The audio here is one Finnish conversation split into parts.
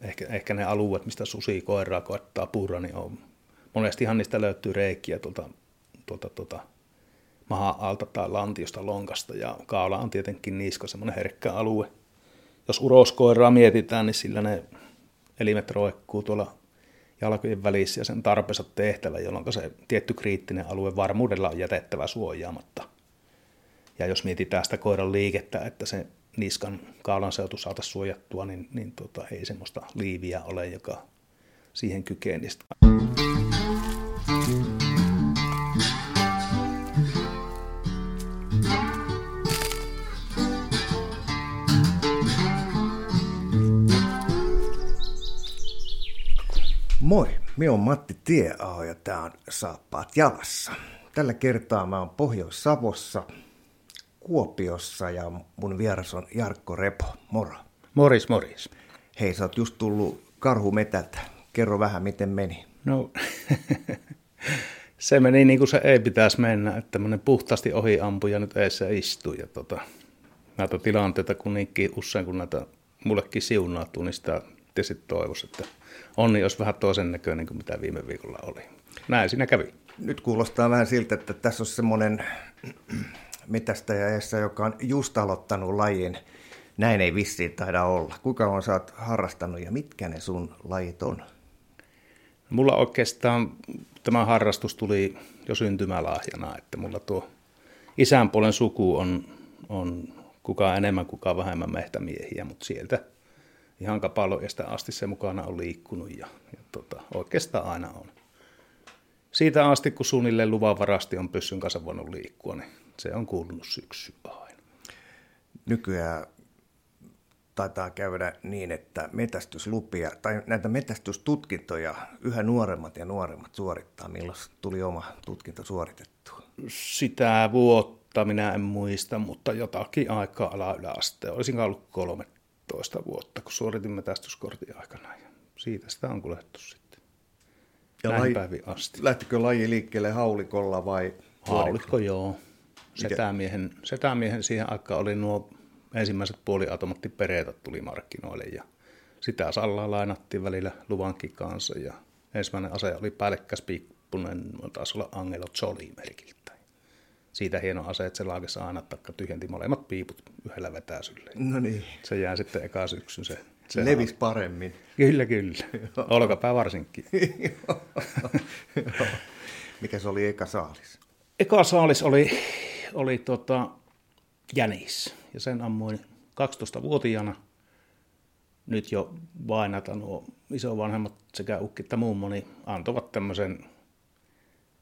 ehkä, ehkä ne alueet, mistä susi koiraa koettaa purra, niin on, monestihan niistä löytyy reikiä tuolta, tuolta, tuolta maha alta tai lantiosta lonkasta ja kaula on tietenkin niska semmoinen herkkä alue. Jos uroskoiraa mietitään, niin sillä ne elimet roikkuu tuolla jalkojen välissä ja sen tarpeensa tehtävä, jolloin se tietty kriittinen alue varmuudella on jätettävä suojaamatta. Ja jos mietitään sitä koiran liikettä, että se niskan kaulan seutu saataisiin suojattua, niin, niin tota, ei semmoista liiviä ole, joka siihen kykenisi. Moi, minä on Matti Tieaho ja tämä on Saappaat jalassa. Tällä kertaa mä oon Pohjois-Savossa, Kuopiossa ja mun vieras on Jarkko Repo. Moro. Moris, moris. Hei, sä oot just tullut karhumetältä. Kerro vähän, miten meni. No, se meni niin kuin se ei pitäisi mennä, että tämmöinen puhtaasti ohi ampuja nyt eessä istuu. Ja tota, näitä tilanteita kun niinkin usein, kun näitä mullekin siunautuu, niin sitä tietysti toivoisi, että onni olisi vähän toisen näköinen kuin mitä viime viikolla oli. Näin siinä kävi. Nyt kuulostaa vähän siltä, että tässä on semmoinen metästäjä eessä, joka on just aloittanut lajin. Näin ei vissiin taida olla. Kuinka on oot harrastanut ja mitkä ne sun lajit on? Mulla oikeastaan tämä harrastus tuli jo syntymälahjana, että mulla tuo isän puolen suku on, on kuka enemmän, kuka vähemmän mehtämiehiä, mutta sieltä ihan kapaloista asti se mukana on liikkunut ja, ja tota, oikeastaan aina on. Siitä asti, kun suunnilleen luvanvarasti on pyssyn kanssa voinut liikkua, niin se on kuulunut syksy aina. Nykyään taitaa käydä niin, että metästyslupia tai näitä metästystutkintoja yhä nuoremmat ja nuoremmat suorittaa. Milloin tuli oma tutkinto suoritettu? Sitä vuotta minä en muista, mutta jotakin aikaa ala yläaste. Olisin ollut 13 vuotta, kun suoritin metästyskortin aikana. Ja siitä sitä on kuljettu sitten. Ja Näin laji, asti. Lähtikö laji liikkeelle haulikolla vai? Haulikko, joo. Setämiehen, setämiehen siihen aikaan oli nuo ensimmäiset puoliautomaattipereetat tuli markkinoille ja sitä sallaa lainattiin välillä luvankin kanssa ja ensimmäinen ase oli päällekkäs piippunen, taisi olla Angelo Jolly merkiltä. Siitä hieno ase, että se laakessa aina takka tyhjenti molemmat piiput yhdellä vetäisyllä. No niin. Se jää sitten eka syksyn se. Se levis paremmin. Kyllä, kyllä. Olkapää varsinkin. Mikä se oli eka saalis? Eka saalis oli, oli tota, jänis ja sen ammuin 12-vuotiaana. Nyt jo vainata nuo isovanhemmat sekä ukki että mummoni antoivat tämmöisen,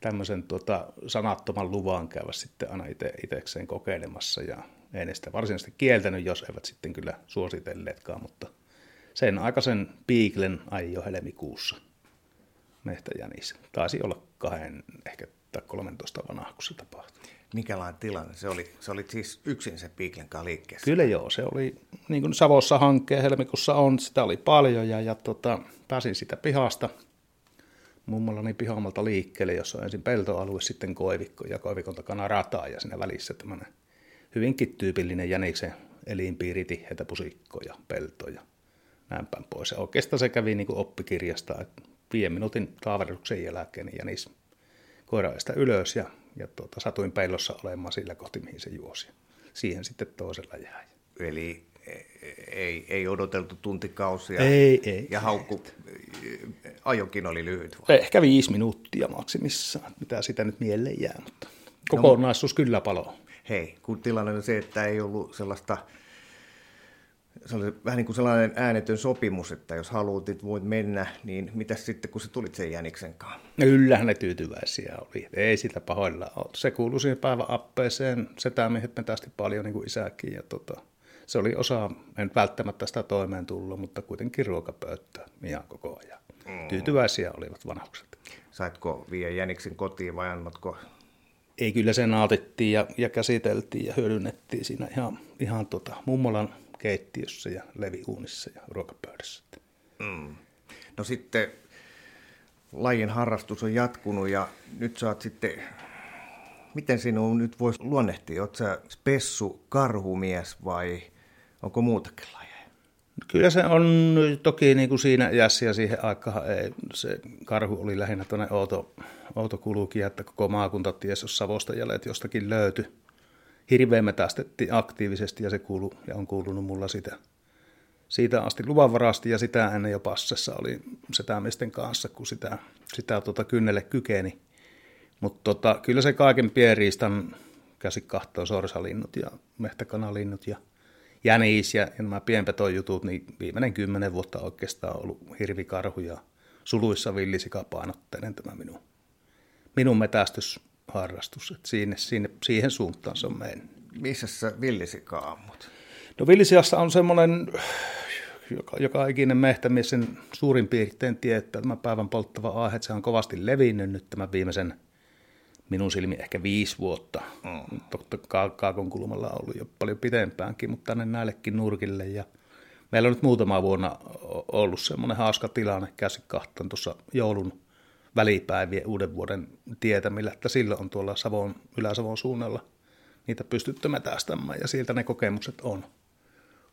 tämmöisen tuota, sanattoman luvan käydä sitten aina ite, itekseen kokeilemassa ja en sitä varsinaisesti kieltänyt, jos eivät sitten kyllä suositelleetkaan, mutta sen aikaisen piiklen ai helmikuussa mehtäjänissä. Taisi olla kahden, ehkä 13 vanha, kun se tapahtui minkälainen tilanne se oli? Se oli siis yksin se Piiklenkaan liikkeessä? Kyllä joo, se oli niin kuin Savossa hankkeen helmikuussa on, sitä oli paljon ja, ja tota, pääsin sitä pihasta mummolani pihamalta liikkeelle, jossa on ensin peltoalue, sitten koivikko ja koivikon takana rataa ja siinä välissä tämmöinen hyvinkin tyypillinen jäniksen elinpiiri, tiheitä pusikkoja, peltoja, näin päin pois. Ja oikeastaan se kävi niin kuin oppikirjasta, että viiden minuutin taaverruksen jälkeen niin jänis koiraista ylös ja ja tuota, satuin peilossa olemaan sillä kohti, mihin se juosi. Siihen sitten toisella jäi. Eli e, ei, ei odoteltu tuntikausia. Ei, ei. Ja haukku, ajokin oli lyhyt. Vai? Ehkä viisi minuuttia maksimissaan, mitä sitä nyt mieleen jää, mutta kokonaisuus no, kyllä palo. Hei, kun tilanne on se, että ei ollut sellaista se oli vähän niin kuin sellainen äänetön sopimus, että jos haluat, että voit mennä, niin mitä sitten, kun sä tulit sen jäniksen kanssa? No kyllähän ne tyytyväisiä oli. Ei sitä pahoilla ole. Se kuului siihen päivän appeeseen. Setämiehet metästi paljon niin kuin isäkin. Ja tota, se oli osa, en välttämättä sitä toimeen tullut, mutta kuitenkin ruokapöyttä ihan koko ajan. Mm. Tyytyväisiä olivat vanhukset. Saitko vie jäniksen kotiin vai annotko? Ei, kyllä se naatettiin ja, ja käsiteltiin ja hyödynnettiin siinä ihan, ihan tota, mummolan keittiössä ja leviuunissa ja ruokapöydässä. Mm. No sitten lajin harrastus on jatkunut ja nyt sä oot sitten, miten sinun nyt voisi luonnehtia, oot sä spessu karhumies vai onko muutakin lajeja? Kyllä se on toki niin kuin siinä iässä ja siihen aikaan ei, se karhu oli lähinnä tuonne outo, outo kulukija, että koko maakunta tiesi, jos Savosta jäljet jostakin löytyi. Hirveän metästettiin aktiivisesti ja se kuulu, ja on kuulunut mulla sitä, siitä asti luvanvarasti ja sitä ennen jo passessa oli setämisten kanssa, kun sitä, sitä tuota kynnelle kykeni. Mutta tota, kyllä se kaiken pienriistan käsi kahtoo sorsalinnut ja mehtäkanalinnut ja jänis ja, ja nämä pienpetojutut, niin viimeinen kymmenen vuotta oikeastaan on ollut hirvikarhu ja suluissa villisikapainotteinen tämä minun, minun metästysharrastus. Et siinä, siinä, siihen suuntaan se on mennyt. Missä sä villisika ammut? No villisiassa on semmoinen, joka, joka ikinen mehtämies sen suurin piirtein tietää, tämä päivän polttava aihe, että se on kovasti levinnyt nyt tämän viimeisen – minun silmi ehkä viisi vuotta. Mm. Totta Kaakon kulmalla on ollut jo paljon pitempäänkin, mutta tänne näillekin nurkille. Ja meillä on nyt muutama vuonna ollut semmoinen hauska tilanne käsi kahtaan tuossa joulun välipäivien uuden vuoden tietämillä, että silloin on tuolla Savon, Ylä-Savon suunnalla niitä pystytty metästämään ja sieltä ne kokemukset on.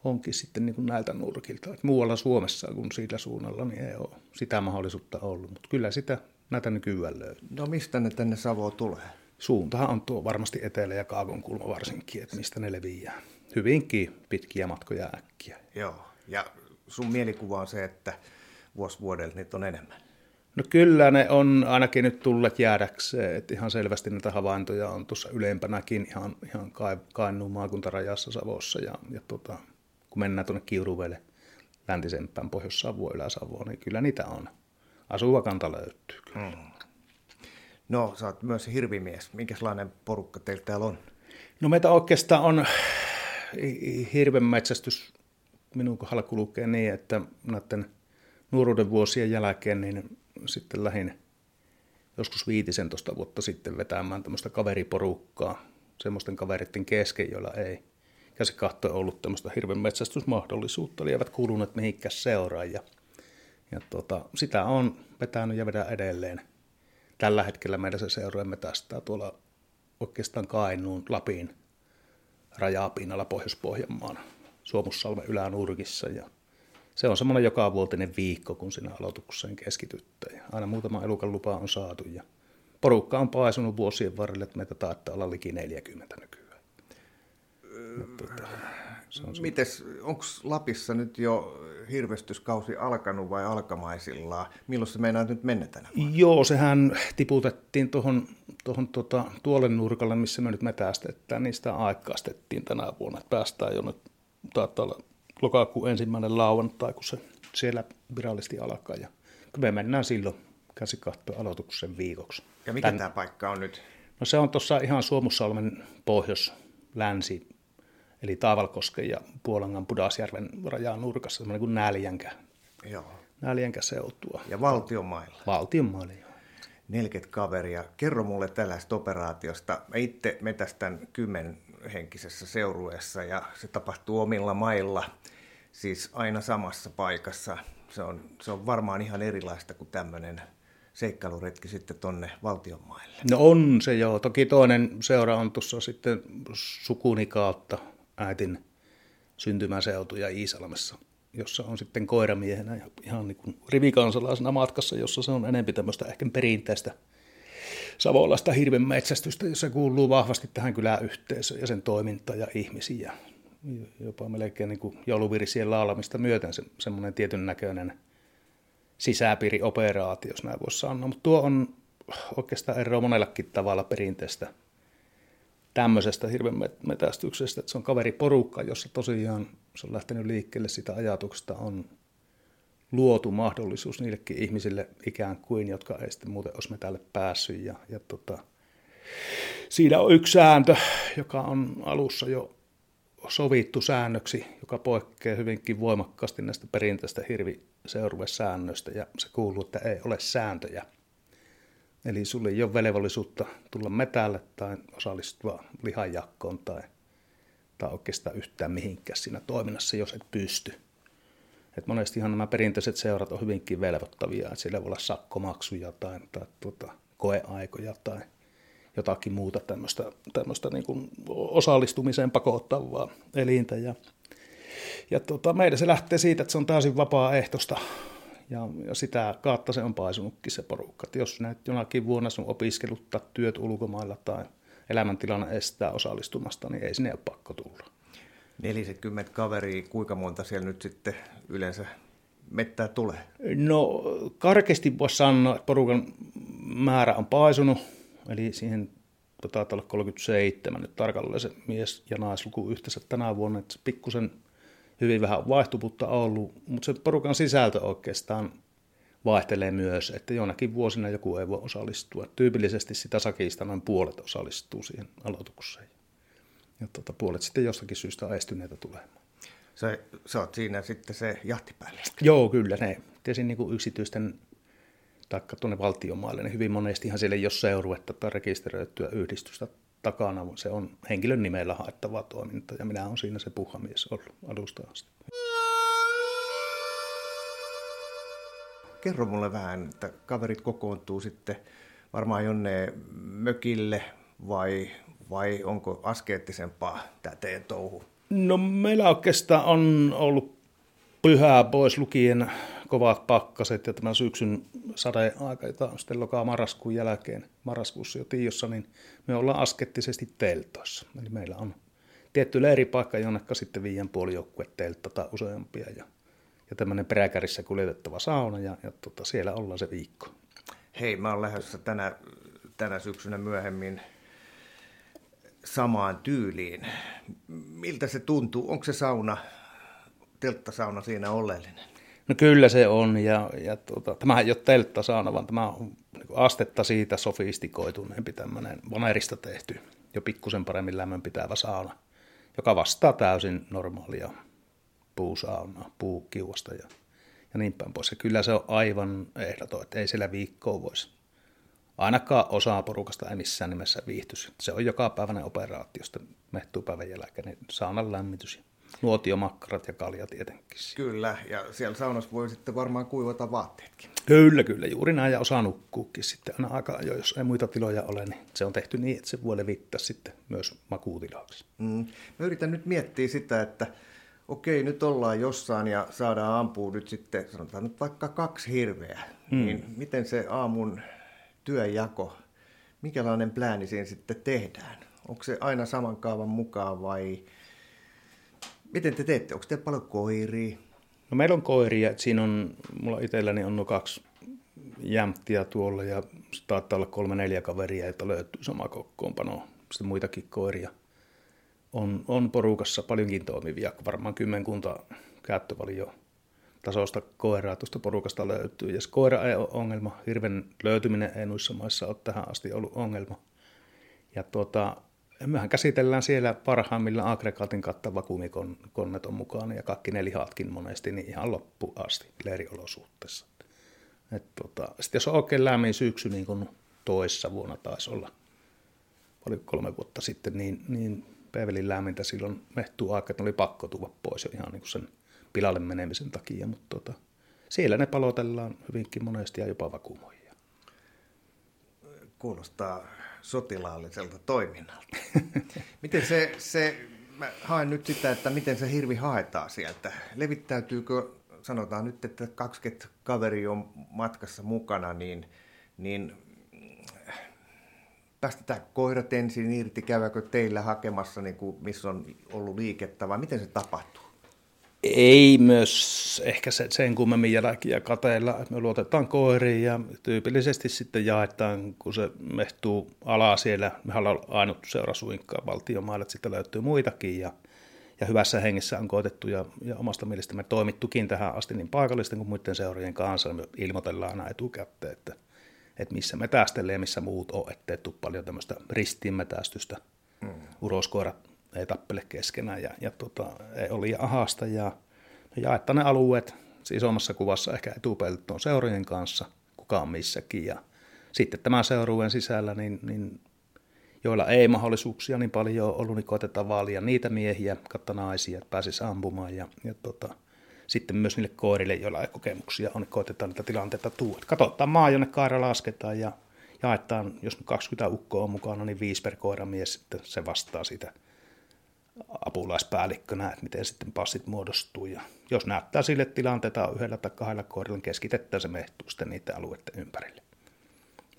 Onkin sitten niin kuin näiltä nurkilta. Et muualla Suomessa kuin sillä suunnalla niin ei ole sitä mahdollisuutta ollut, mutta kyllä sitä näitä nykyään löytyy. No mistä ne tänne Savoon tulee? Suuntahan on tuo varmasti etelä- ja kaakon kulma varsinkin, että mistä ne leviää. Hyvinkin pitkiä matkoja äkkiä. Joo, ja sun mielikuva on se, että vuosi vuodelta niitä on enemmän. No kyllä ne on ainakin nyt tulleet jäädäkseen, että ihan selvästi näitä havaintoja on tuossa ylempänäkin ihan, ihan Kainuun maakuntarajassa Savossa ja, ja tota, kun mennään tuonne Kiuruvelle läntisempään Pohjois-Savoon, Ylä-Savoon, niin kyllä niitä on asuva kanta löytyy. Hmm. No, sä oot myös hirvimies. Minkälainen porukka teillä täällä on? No meitä oikeastaan on hirvenmetsästys minun kohdalla kulkee niin, että näiden nuoruuden vuosien jälkeen niin sitten lähin joskus 15 vuotta sitten vetämään tämmöistä kaveriporukkaa semmoisten kaveritten kesken, joilla ei käsikahto ollut tämmöistä hirven metsästysmahdollisuutta, eli eivät kuuluneet mihinkään seuraan. Ja ja tuota, sitä on vetänyt ja vedän edelleen. Tällä hetkellä meidän se seuraamme tästä tuolla oikeastaan Kainuun, Lapin rajapinnalla Pohjois-Pohjanmaan Suomussalmen ylänurkissa. Ja se on semmoinen joka vuotinen viikko, kun sinä aloitukseen keskitytte. Ja aina muutama elukan lupa on saatu ja porukka on paisunut vuosien varrelle, että meitä taitaa olla liki 40 nykyään. Öö, tuota, Mites, onko Lapissa nyt jo hirvestyskausi alkanut vai alkamaisillaan? Milloin se meinaa nyt mennä tänä vuonna? Joo, sehän tiputettiin tuohon tuohon tuota, tuolle nurkalle, missä me nyt metästetään, niin sitä aikaistettiin tänä vuonna. Että päästään jo nyt, taitaa olla lokakuun ensimmäinen lauantai, kun se siellä virallisesti alkaa. Ja me mennään silloin käsikahtoon aloituksen viikoksi. Ja mikä Tän... tämä paikka on nyt? No se on tuossa ihan Suomussalmen pohjois-länsi eli Taavalkosken ja Puolangan Pudasjärven rajaan nurkassa, semmoinen kuin Näljänkä. Joo. Näljänkä seutua. Ja valtionmailla. Valtionmailla, joo. 40 kaveria. Kerro mulle tällaista operaatiosta. Mä itse metästän kymmenhenkisessä seurueessa ja se tapahtuu omilla mailla, siis aina samassa paikassa. Se on, se on varmaan ihan erilaista kuin tämmöinen seikkailuretki sitten tonne valtionmaille. No on se joo. Toki toinen seura on tuossa sitten sukuni kautta äitin syntymäseutuja Iisalmessa, jossa on sitten koiramiehenä ja ihan niin kuin rivikansalaisena matkassa, jossa se on enempi tämmöistä ehkä perinteistä savolaista hirvenmetsästystä, jossa kuuluu vahvasti tähän kyläyhteisöön ja sen toiminta ja ihmisiä. Jopa melkein niin kuin jouluvirisien laulamista myöten se, semmoinen tietyn näköinen sisäpiirioperaatio, jos näin voisi sanoa. Mutta tuo on oikeastaan ero monellakin tavalla perinteistä – tämmöisestä hirven metästyksestä, että se on kaveriporukka, jossa tosiaan se on lähtenyt liikkeelle sitä ajatuksesta, on luotu mahdollisuus niillekin ihmisille ikään kuin, jotka ei sitten muuten olisi metälle päässyt. Ja, ja tota, siinä on yksi sääntö, joka on alussa jo sovittu säännöksi, joka poikkeaa hyvinkin voimakkaasti näistä perinteistä hirviseuruesäännöistä, ja se kuuluu, että ei ole sääntöjä. Eli sulle ei ole velvollisuutta tulla metälle tai osallistua lihanjakkoon tai, tai oikeastaan yhtään mihinkään siinä toiminnassa, jos et pysty. Et monestihan nämä perinteiset seurat on hyvinkin velvoittavia, että siellä voi olla sakkomaksuja tai, tai tuota, koeaikoja tai jotakin muuta tämmöistä, tämmöistä niin kuin osallistumiseen pakottavaa elintä. Ja Ja tota, meidän se lähtee siitä, että se on täysin vapaaehtoista ja, ja sitä kautta se on paisunutkin se porukka. Et jos näet jonakin vuonna sun opiskelut tai työt ulkomailla tai elämäntilanne estää osallistumasta, niin ei sinne ole pakko tulla. 40 kaveria, kuinka monta siellä nyt sitten yleensä mettää tulee? No karkeasti voisi sanoa, että porukan määrä on paisunut, eli siihen taitaa olla 37 nyt tarkalleen se mies- ja naisluku yhteensä tänä vuonna, että pikkusen hyvin vähän vaihtuvuutta ollut, mutta se porukan sisältö oikeastaan vaihtelee myös, että jonakin vuosina joku ei voi osallistua. Tyypillisesti sitä sakista noin puolet osallistuu siihen aloitukseen. Ja tuota, puolet sitten jostakin syystä on estyneitä tulemaan. Sä, sä oot siinä sitten se jahtipäälli. Joo, kyllä ne. Tiesin niin kuin yksityisten taikka tuonne valtiomaille, niin hyvin monestihan siellä ei ole seuruetta tai rekisteröityä yhdistystä takana. Se on henkilön nimellä haettava toiminta ja minä olen siinä se puhamies ollut alusta asti. Kerro mulle vähän, että kaverit kokoontuu sitten varmaan jonne mökille vai, vai onko askeettisempaa tämä teidän touhu? No meillä oikeastaan on ollut pyhää pois lukien kovat pakkaset ja tämän syksyn sadeaika, jota on sitten lokaa marraskuun jälkeen, marraskuussa jo Tiossa, niin me ollaan askettisesti teltoissa. Eli meillä on tietty leiripaikka, jonnekka sitten viien puoli joukkue teltta tai useampia ja, ja tämmöinen peräkärissä kuljetettava sauna ja, ja tota, siellä ollaan se viikko. Hei, mä oon lähdössä tänä, tänä syksynä myöhemmin samaan tyyliin. Miltä se tuntuu? Onko se sauna, telttasauna siinä oleellinen? No kyllä se on, ja, ja tuota, tämähän ei ole telttasauna, vaan tämä on niin astetta siitä sofistikoituneempi tämmöinen vanerista tehty, jo pikkusen paremmin lämmön pitävä sauna, joka vastaa täysin normaalia puusaunaa, puukiuasta ja, ja niin päin pois. Ja kyllä se on aivan ehdoton, että ei siellä viikkoa voisi. Ainakaan osa porukasta ei missään nimessä viihtyisi. Se on joka päiväinen operaatio, josta mehtuu päivän jälkeen, niin saunan lämmitys ja nuotiomakkarat ja kalja tietenkin. Kyllä, ja siellä saunassa voi sitten varmaan kuivata vaatteetkin. Kyllä, kyllä, juuri näin, ja osa nukkuukin sitten aina aika jo, jos ei muita tiloja ole, niin se on tehty niin, että se voi levittää sitten myös makuutilaksi. Mm. Mä yritän nyt miettiä sitä, että okei, nyt ollaan jossain ja saadaan ampua nyt sitten, sanotaan nyt vaikka kaksi hirveä, mm. niin miten se aamun työjako, mikälainen plääni siinä sitten tehdään? Onko se aina saman kaavan mukaan vai Miten te teette? Onko te paljon koiria? No meillä on koiria. Siinä on, mulla itselläni on no kaksi jämptiä tuolla ja taitaa olla kolme neljä kaveria, että löytyy sama kokoonpano. Sitten muitakin koiria. On, on porukassa paljonkin toimivia, varmaan kymmenkunta käyttövalio tasosta koiraa tuosta porukasta löytyy. Ja koira ei ole ongelma, hirven löytyminen ei noissa maissa ole tähän asti ollut ongelma. Ja tuota, mehän käsitellään siellä parhaimmilla aggregaatin kattava kumikonnet on mukana ja kaikki ne lihatkin monesti niin ihan loppu asti leiriolosuhteessa. Et tota, sitten jos on oikein lämmin syksy, niin kuin toissa vuonna taisi olla, oli kolme vuotta sitten, niin, niin Pevelin lämmintä silloin mehtuu aika, että oli pakko tulla pois jo ihan niin kuin sen pilalle menemisen takia, mutta tota, siellä ne palotellaan hyvinkin monesti ja jopa vakuumoja. Kuulostaa sotilaalliselta toiminnalta. miten se, se, mä haen nyt sitä, että miten se hirvi haetaan sieltä. Levittäytyykö, sanotaan nyt, että 20 kaveri on matkassa mukana, niin, niin päästetään koirat ensin irti, käydäänkö teillä hakemassa, niin kuin, missä on ollut liikettä, vai miten se tapahtuu? Ei myös ehkä se, sen kummemmin jälkiä kateella, että me luotetaan koiriin ja tyypillisesti sitten jaetaan, kun se mehtuu alaa siellä, me ollaan ainut seurasuinkkaa valtiomaille, että sitten löytyy muitakin ja, ja hyvässä hengessä on koetettu ja, ja omasta mielestämme toimittukin tähän asti niin paikallisten kuin muiden seurien kanssa, me ilmoitellaan aina etukäteen, että, että missä me ja missä muut on, ettei tule paljon tämmöistä ristiinmetästystä. Mm. Uroskoirat ei tappele keskenään ja, ja tota, ei liian ahasta ja jaetta ne alueet siis isommassa kuvassa ehkä etupeltoon seurojen kanssa, kuka on missäkin ja sitten tämän seurueen sisällä, niin, niin joilla ei mahdollisuuksia niin paljon ollut, niin koetetaan vaalia niitä miehiä, katta naisia, että pääsisi ampumaan ja, ja tota, sitten myös niille koirille, joilla ei kokemuksia on, niin koetetaan niitä tilanteita tuoda. Katsotaan maa, jonne kaira lasketaan ja jaetaan, jos 20 ukkoa on mukana, niin viisi per koiramies sitten se vastaa sitä apulaispäällikkönä, että miten sitten passit muodostuu. Ja jos näyttää sille tilanteita yhdellä tai kahdella kohdalla, niin keskitetään se mehtuu sitten niiden alueiden ympärille.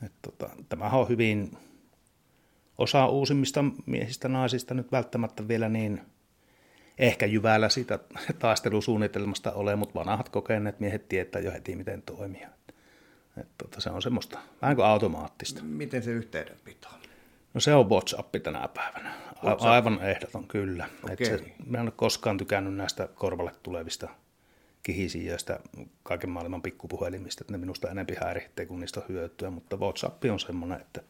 Et tota, tämähän on hyvin osa uusimmista miehistä naisista nyt välttämättä vielä niin ehkä jyvällä siitä taistelusuunnitelmasta ole, mutta vanhat kokeneet miehet tietää jo heti, miten toimia. Et tota, se on semmoista vähän kuin automaattista. Miten se yhteydenpito? No se on WhatsApp tänä päivänä. WhatsApp. Aivan ehdoton, kyllä. Okay. Et se, mä en ole koskaan tykännyt näistä korvalle tulevista kihisijöistä, kaiken maailman pikkupuhelimista, että ne minusta enempi häiritsee kuin niistä hyötyä, mutta WhatsApp on semmoinen, että,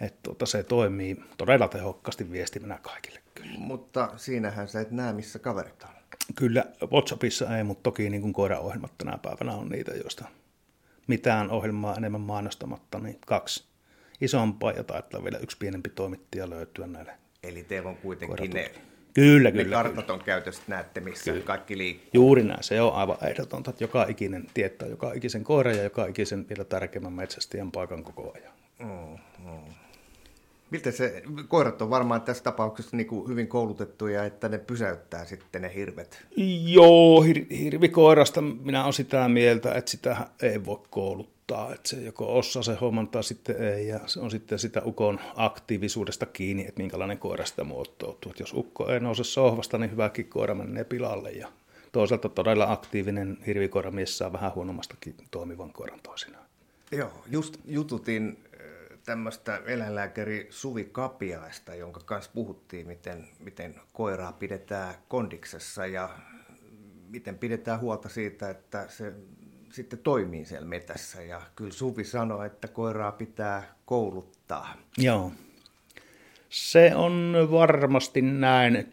että tuota, se toimii todella tehokkaasti viestimenä kaikille kyllä. Mutta siinähän sä et näe, missä kaverit on. Kyllä, WhatsAppissa ei, mutta toki niin kuin koiraohjelmat tänä päivänä on niitä, joista mitään ohjelmaa enemmän mainostamatta, niin kaksi isompaa ja taitaa vielä yksi pienempi toimittaja löytyä näille. Eli teillä on kuitenkin ne, kyllä, ne kyllä, kartat kyllä. on käytössä, näette missä kyllä. kaikki liikkuu. Juuri näin, se on aivan ehdotonta, että joka ikinen tietää joka ikisen koiran ja joka ikisen vielä tärkeimmän metsästäjän paikan koko ajan. Mm, mm. Miten se, koirat on varmaan tässä tapauksessa niin kuin hyvin koulutettuja, että ne pysäyttää sitten ne hirvet? Joo, hir- hirvikoirasta minä olen sitä mieltä, että sitä ei voi kouluttaa. Että se joko osaa se homman tai sitten ei. Ja se on sitten sitä ukon aktiivisuudesta kiinni, että minkälainen koira sitä muotoutuu. Että jos ukko ei nouse sohvasta, niin hyväkin koira menee pilalle. Ja toisaalta todella aktiivinen hirvikoiramies saa vähän huonommastakin toimivan koiran toisinaan. Joo, just jututin tämmöistä eläinlääkäri Suvi Kapiaista, jonka kanssa puhuttiin, miten, miten koiraa pidetään kondiksessa ja miten pidetään huolta siitä, että se sitten toimii siellä metässä. Ja kyllä Suvi sanoi, että koiraa pitää kouluttaa. Joo. Se on varmasti näin,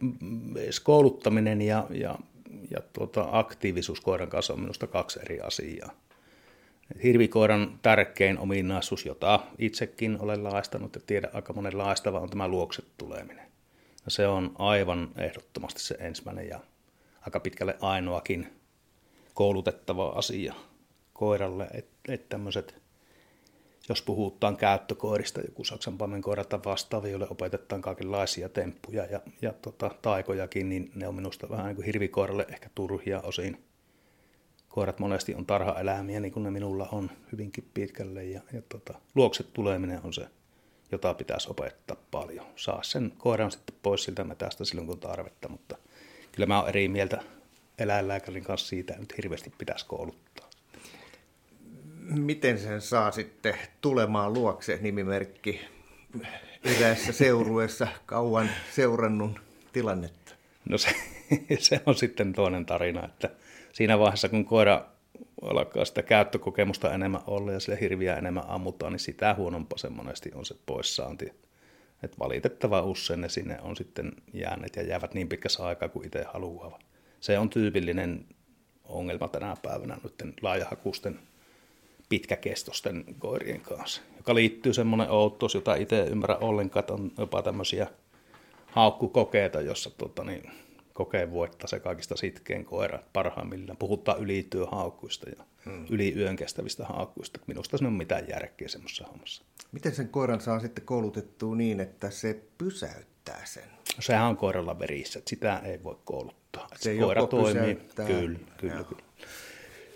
kouluttaminen ja, ja, ja tuota, aktiivisuus koiran kanssa on minusta kaksi eri asiaa. Hirvikoiran tärkein ominaisuus, jota itsekin olen laistanut ja tiedän aika monen laistava, on tämä luokset tuleminen. Ja se on aivan ehdottomasti se ensimmäinen ja aika pitkälle ainoakin koulutettava asia koiralle, että et tämmöiset, jos puhutaan käyttökoirista, joku Saksan koira tai vastaavia, joille opetetaan kaikenlaisia temppuja ja, ja tota, taikojakin, niin ne on minusta vähän niin kuin hirvikoiralle ehkä turhia osin koirat monesti on tarhaeläimiä, niin kuin ne minulla on hyvinkin pitkälle. Ja, ja tota, luokset tuleminen on se, jota pitäisi opettaa paljon. Saa sen koiran sitten pois siltä metästä silloin, kun tarvetta, mutta kyllä mä oon eri mieltä eläinlääkärin kanssa siitä, että nyt hirveästi pitäisi kouluttaa. Miten sen saa sitten tulemaan luokse nimimerkki eräässä seurueessa kauan seurannut tilannetta? No se, se on sitten toinen tarina, että siinä vaiheessa, kun koira alkaa sitä käyttökokemusta enemmän olla ja sille hirviä enemmän ammutaan, niin sitä huonompaa se monesti on se poissaanti. Et valitettava usein ne sinne on sitten jääneet ja jäävät niin pitkässä aikaa kuin itse haluavat. Se on tyypillinen ongelma tänä päivänä nyt laajahakusten pitkäkestosten koirien kanssa, joka liittyy semmoinen outtos, jota itse ymmärrä ollenkaan, että on jopa tämmöisiä haukkukokeita, jossa tota, niin, kokee voittaa se kaikista sitkeen koira parhaimmillaan. Puhutaan ylityöhaukkuista ja hmm. yli yön kestävistä haukkuista. Minusta se on mitään järkeä semmoisessa hommassa. Miten sen koiran saa sitten koulutettua niin, että se pysäyttää sen? No, sehän on koiralla verissä, että sitä ei voi kouluttaa. Se, se koira toimii. Pysäyttää. Kyllä, kyllä, kyllä.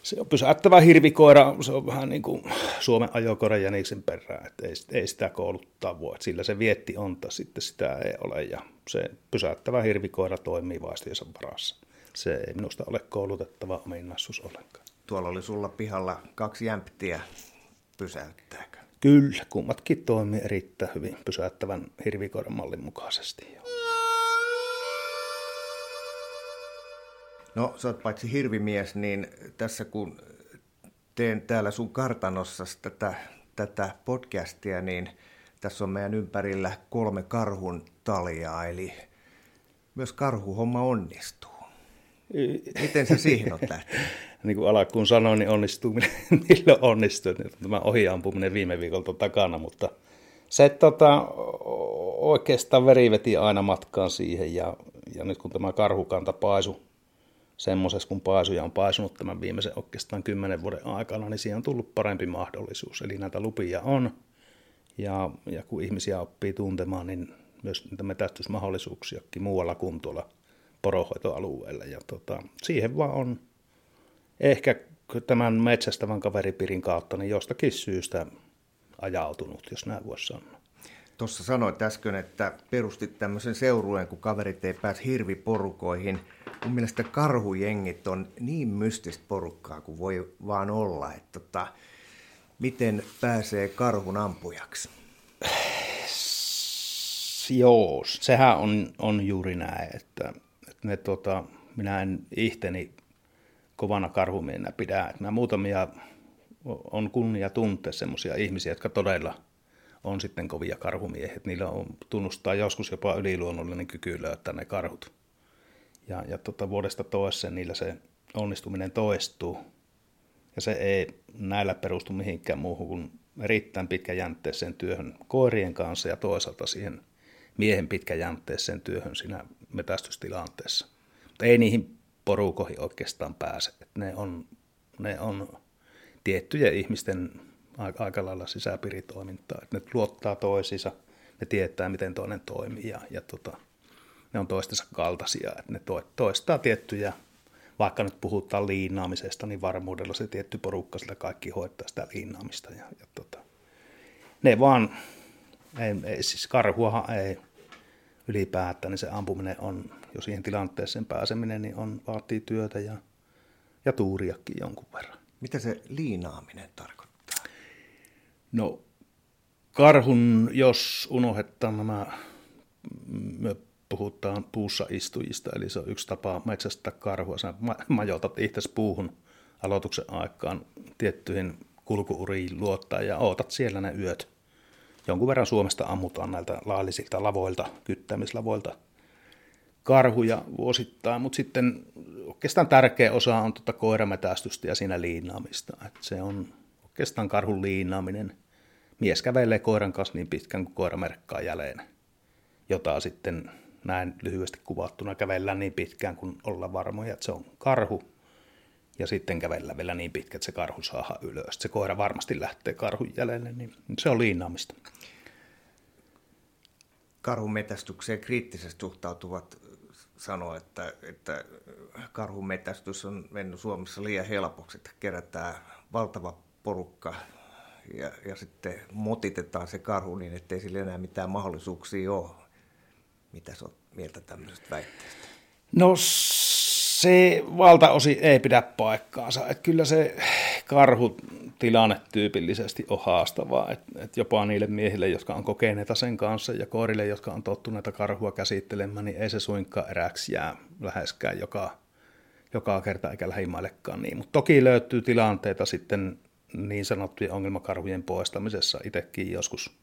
Se on pysäyttävä hirvikoira, se on vähän niin kuin Suomen ajokoira jäniksen perään, että ei, ei sitä kouluttaa voi. Sillä se vietti on, sitten sitä ei ole ja se pysäyttävä hirvikoira toimii vaistiensa varassa. Se ei minusta ole koulutettava ominaisuus ollenkaan. Tuolla oli sulla pihalla kaksi jämptiä. Pysäyttääkö? Kyllä, kummatkin toimii erittäin hyvin pysäyttävän hirvikoiran mallin mukaisesti. No, sä oot paitsi hirvimies, niin tässä kun teen täällä sun kartanossa tätä, tätä podcastia, niin tässä on meidän ympärillä kolme karhun taljaa, eli myös karhuhomma onnistuu. Miten se siihen on lähtenyt? niin kuin alkuun sanoin, niin onnistuminen, millä onnistuu. Tämä ohiampuminen viime viikolta takana, mutta se tota, oikeastaan veri veti aina matkaan siihen ja, ja nyt kun tämä karhukanta paisu semmoisessa, kun paisuja on paisunut tämän viimeisen oikeastaan kymmenen vuoden aikana, niin siihen on tullut parempi mahdollisuus. Eli näitä lupia on, ja, ja kun ihmisiä oppii tuntemaan, niin myös niitä metästysmahdollisuuksiakin muualla kuin tuolla porohoitoalueella. Ja tota, siihen vaan on ehkä tämän metsästävän kaveripirin kautta niin jostakin syystä ajautunut, jos näin voisi sanoa. Tuossa sanoit äsken, että perustit tämmöisen seurueen, kun kaverit ei pääse hirviporukoihin. Mun mielestä karhujengit on niin mystistä porukkaa kuin voi vaan olla. Että tota, miten pääsee karhun ampujaksi? Joo, sehän on, on juuri näin, että, että ne, tota, minä en ihteni kovana karhumiehenä pidä. Mä muutamia on kunnia tuntea semmoisia ihmisiä, jotka todella on sitten kovia karhumiehet. Niillä on tunnustaa joskus jopa yliluonnollinen kyky löytää ne karhut. Ja, ja tota, vuodesta toiseen niillä se onnistuminen toistuu. Ja se ei näillä perustu mihinkään muuhun kuin erittäin pitkäjäntteeseen työhön koirien kanssa ja toisaalta siihen miehen pitkäjäntteeseen työhön siinä metästystilanteessa. Mutta ei niihin porukoihin oikeastaan pääse. Et ne, on, ne on tiettyjä ihmisten aika, lailla sisäpiiritoimintaa. Et ne luottaa toisiinsa, ne tietää, miten toinen toimii ja, ja tota, ne on toistensa kaltaisia. Et ne to, toistaa tiettyjä, vaikka nyt puhutaan liinaamisesta, niin varmuudella se tietty porukka sillä kaikki hoitaa sitä liinaamista. Ja, ja tota, ne vaan, ei, ei, siis karhuahan ei ylipäätään, niin se ampuminen on, jo siihen tilanteeseen pääseminen, niin on, vaatii työtä ja, ja tuuriakin jonkun verran. Mitä se liinaaminen tarkoittaa? No karhun, jos unohdetaan nämä, me puhutaan puussa istujista, eli se on yksi tapa metsästää karhua. Sä majoitat itse puuhun aloituksen aikaan tiettyihin kulkuuriin luottaa ja ootat siellä ne yöt. Jonkun verran Suomesta ammutaan näiltä laillisilta lavoilta, kyttämislavoilta karhuja vuosittain, mutta sitten oikeastaan tärkeä osa on tuota koirametästystä ja siinä liinaamista. Et se on oikeastaan karhun liinaaminen. Mies kävelee koiran kanssa niin pitkään kuin koira merkkaa jälleen, jota sitten näin lyhyesti kuvattuna kävellään niin pitkään kuin olla varmoja, että se on karhu. Ja sitten kävellä vielä niin pitkä, että se karhu saa ylös. Se koira varmasti lähtee karhun jäljelle, niin se on liinaamista. Karhun metästykseen kriittisesti suhtautuvat sanoo, että, että karhun metästys on mennyt Suomessa liian helpoksi, että kerätään valtava porukka ja, ja sitten motitetaan se karhu niin, ettei sillä enää mitään mahdollisuuksia ole. Mitä sä oot mieltä tämmöisestä väitteestä? No se valtaosi ei pidä paikkaansa. Että kyllä se karhutilanne tyypillisesti on haastavaa. Että et jopa niille miehille, jotka on kokeneita sen kanssa ja koirille, jotka on tottuneita karhua käsittelemään, niin ei se suinkaan eräksi jää läheskään joka, joka kerta eikä lähimaillekaan niin. Mutta toki löytyy tilanteita sitten niin sanottujen ongelmakarhujen poistamisessa itsekin joskus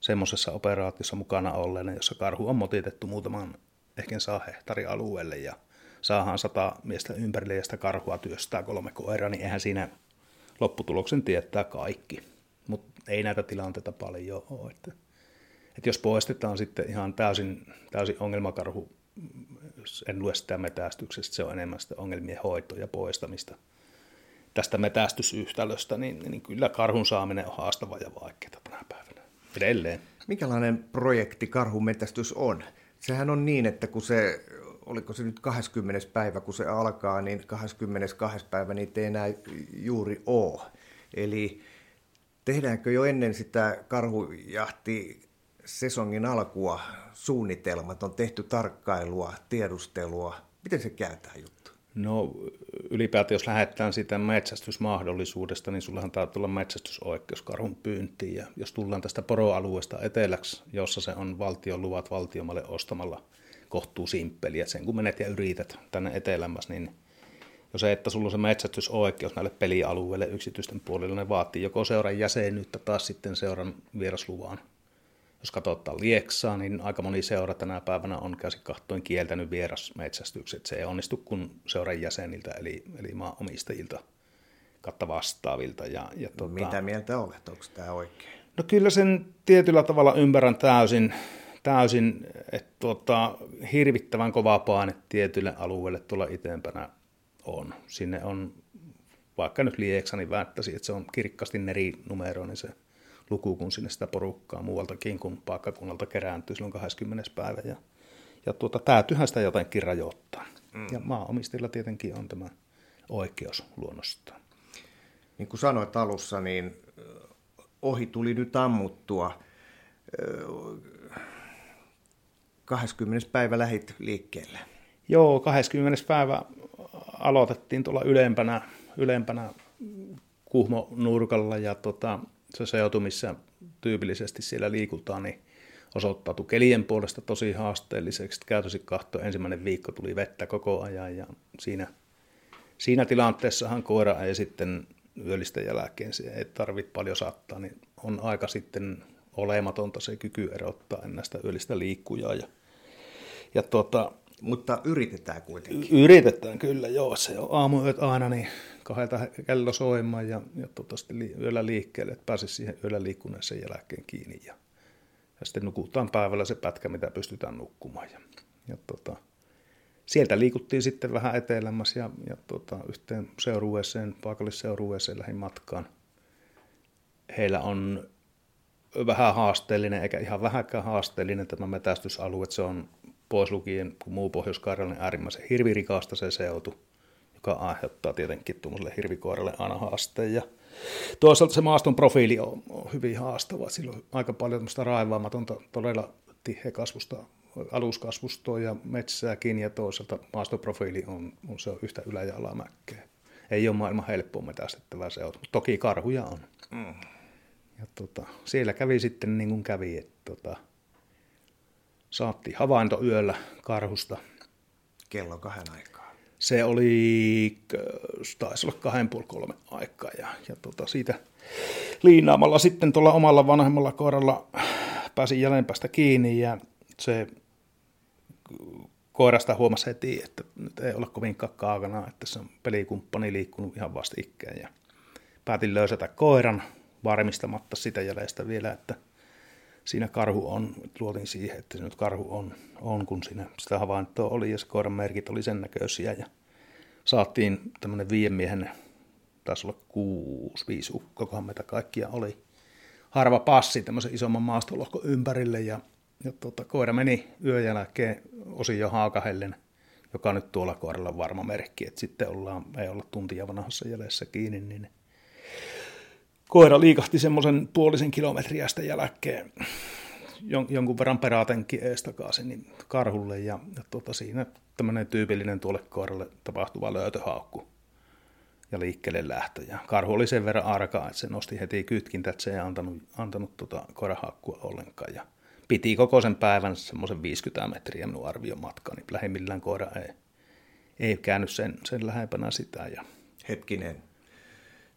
semmoisessa operaatiossa mukana olleena, jossa karhu on motitettu muutaman ehkä saa hehtaarialueelle ja saahan sata miestä ympärille ja sitä karhua työstää kolme koiraa, niin eihän siinä lopputuloksen tietää kaikki. Mutta ei näitä tilanteita paljon ole. Että, että jos poistetaan sitten ihan täysin, täysin ongelmakarhu, en lue sitä metästyksestä, se on enemmän sitä ongelmien hoitoa ja poistamista tästä metästysyhtälöstä, niin, niin kyllä karhun saaminen on haastava ja vaikeaa tänä päivänä. Edelleen. Mikälainen projekti karhun metästys on? Sehän on niin, että kun se oliko se nyt 20. päivä, kun se alkaa, niin 22. päivä niitä ei enää juuri ole. Eli tehdäänkö jo ennen sitä karhujahti sesongin alkua suunnitelmat, on tehty tarkkailua, tiedustelua. Miten se kääntää juttu? No ylipäätään jos lähdetään siitä metsästysmahdollisuudesta, niin sullahan täytyy tulla metsästysoikeus karhun pyyntiin. Ja jos tullaan tästä poroalueesta eteläksi, jossa se on valtion luvat valtiomalle ostamalla – kohtuu simppeliä. Sen kun menet ja yrität tänne etelämässä, niin jo se, että sulla on se metsästysoikeus näille pelialueille yksityisten puolilla, ne vaatii joko seuran jäsenyyttä tai sitten seuran vierasluvaan. Jos katsotaan Lieksaa, niin aika moni seura tänä päivänä on käsi kahtoin kieltänyt vierasmetsästykset. Se ei onnistu kun seuran jäseniltä, eli, eli maanomistajilta katta vastaavilta. Ja, ja tuota, Mitä mieltä olet? Onko tämä oikein? No kyllä sen tietyllä tavalla ymmärrän täysin täysin, että tuota, hirvittävän kova paine tietylle alueelle tuolla itempänä on. Sinne on, vaikka nyt Lieksa, niin että se on kirkkaasti nerinumeroinen se luku, kun sinne sitä porukkaa muualtakin kuin paikkakunnalta kerääntyy silloin 20. päivä. Ja, ja tuota, täytyyhän sitä jotenkin rajoittaa. Mm. Ja maaomistajilla tietenkin on tämä oikeus luonnostaan. Niin kuin sanoit alussa, niin ohi tuli nyt ammuttua. 20. päivä lähit liikkeelle. Joo, 20. päivä aloitettiin tuolla ylempänä, ylempänä Kuhmo-nurkalla ja tota, se seutu, missä tyypillisesti siellä liikutaan, niin osoittautui kelien puolesta tosi haasteelliseksi. Käytösi kahto ensimmäinen viikko tuli vettä koko ajan ja siinä, siinä tilanteessahan koira ei sitten yöllisten jälkeen, se ei tarvitse paljon saattaa, niin on aika sitten olematonta se kyky erottaa näistä yöllistä liikkujaa. Ja, ja tuota, Mutta yritetään kuitenkin. Yritetään kyllä, joo. Se on aamuyöt aina niin kahdelta kello soimaan ja, ja tuota, sitten yöllä liikkeelle, että pääsisi siihen yöllä liikkuneeseen jälkeen kiinni. Ja, ja sitten nukutaan päivällä se pätkä, mitä pystytään nukkumaan. Ja, ja tuota, sieltä liikuttiin sitten vähän etelämässä ja, ja tuota, yhteen seurueeseen, paikallisseurueeseen lähin matkaan. Heillä on vähän haasteellinen, eikä ihan vähäkään haasteellinen tämä metästysalue. Se on pois lukien, kun muu pohjois niin äärimmäisen hirvirikasta se seutu, joka aiheuttaa tietenkin tuommoiselle hirvikoiralle aina haasteen. Ja toisaalta se maaston profiili on, on hyvin haastava. Sillä on aika paljon raivaamatonta, todella tihekasvusta aluskasvustoa ja metsääkin ja toisaalta maastoprofiili on, on, se on yhtä ylä- ja alamäkkeä. Ei ole maailman helppoa metästettävää se mutta toki karhuja on. Mm. Ja tota, siellä kävi sitten niin kuin kävi, että tota, saatti havainto yöllä karhusta. Kello kahden aikaa. Se oli, taisi olla kahden puoli kolme aikaa ja, ja tota, siitä liinaamalla sitten tuolla omalla vanhemmalla koiralla pääsin jäljempäästä kiinni ja se koirasta huomasi heti, että nyt ei ole kovinkaan kaakana, että se on pelikumppani liikkunut ihan vastikkeen. Ja päätin löysätä koiran varmistamatta sitä jäljestä vielä, että siinä karhu on. Luotin siihen, että se nyt karhu on, on kun siinä sitä havaintoa oli ja se koiran merkit oli sen näköisiä. Ja saatiin tämmöinen viiden miehen, taisi olla kuusi, viisi ukkokohan meitä kaikkia oli. Harva passi tämmöisen isomman maastolohkon ympärille ja ja tuota, koira meni yön jälkeen osin jo haakahellen, joka nyt tuolla koiralla on varma merkki, että sitten ollaan, ei olla tuntia vanhassa jäljessä kiinni, niin koira liikahti semmoisen puolisen kilometriä sitä jälkeen jon, jonkun verran peraatenkin ees takaisin niin karhulle ja, ja tuota, siinä tämmöinen tyypillinen tuolle koiralle tapahtuva löytöhaukku ja liikkeelle lähtö. Ja karhu oli sen verran arka, että se nosti heti kytkintä, että se ei antanut, antanut tuota koirahaukkua ollenkaan. Ja piti koko sen päivän semmoisen 50 metriä minun arvion matka, niin lähimmillään koira ei, ei käynyt sen, sen lähempänä sitä. Ja... Hetkinen,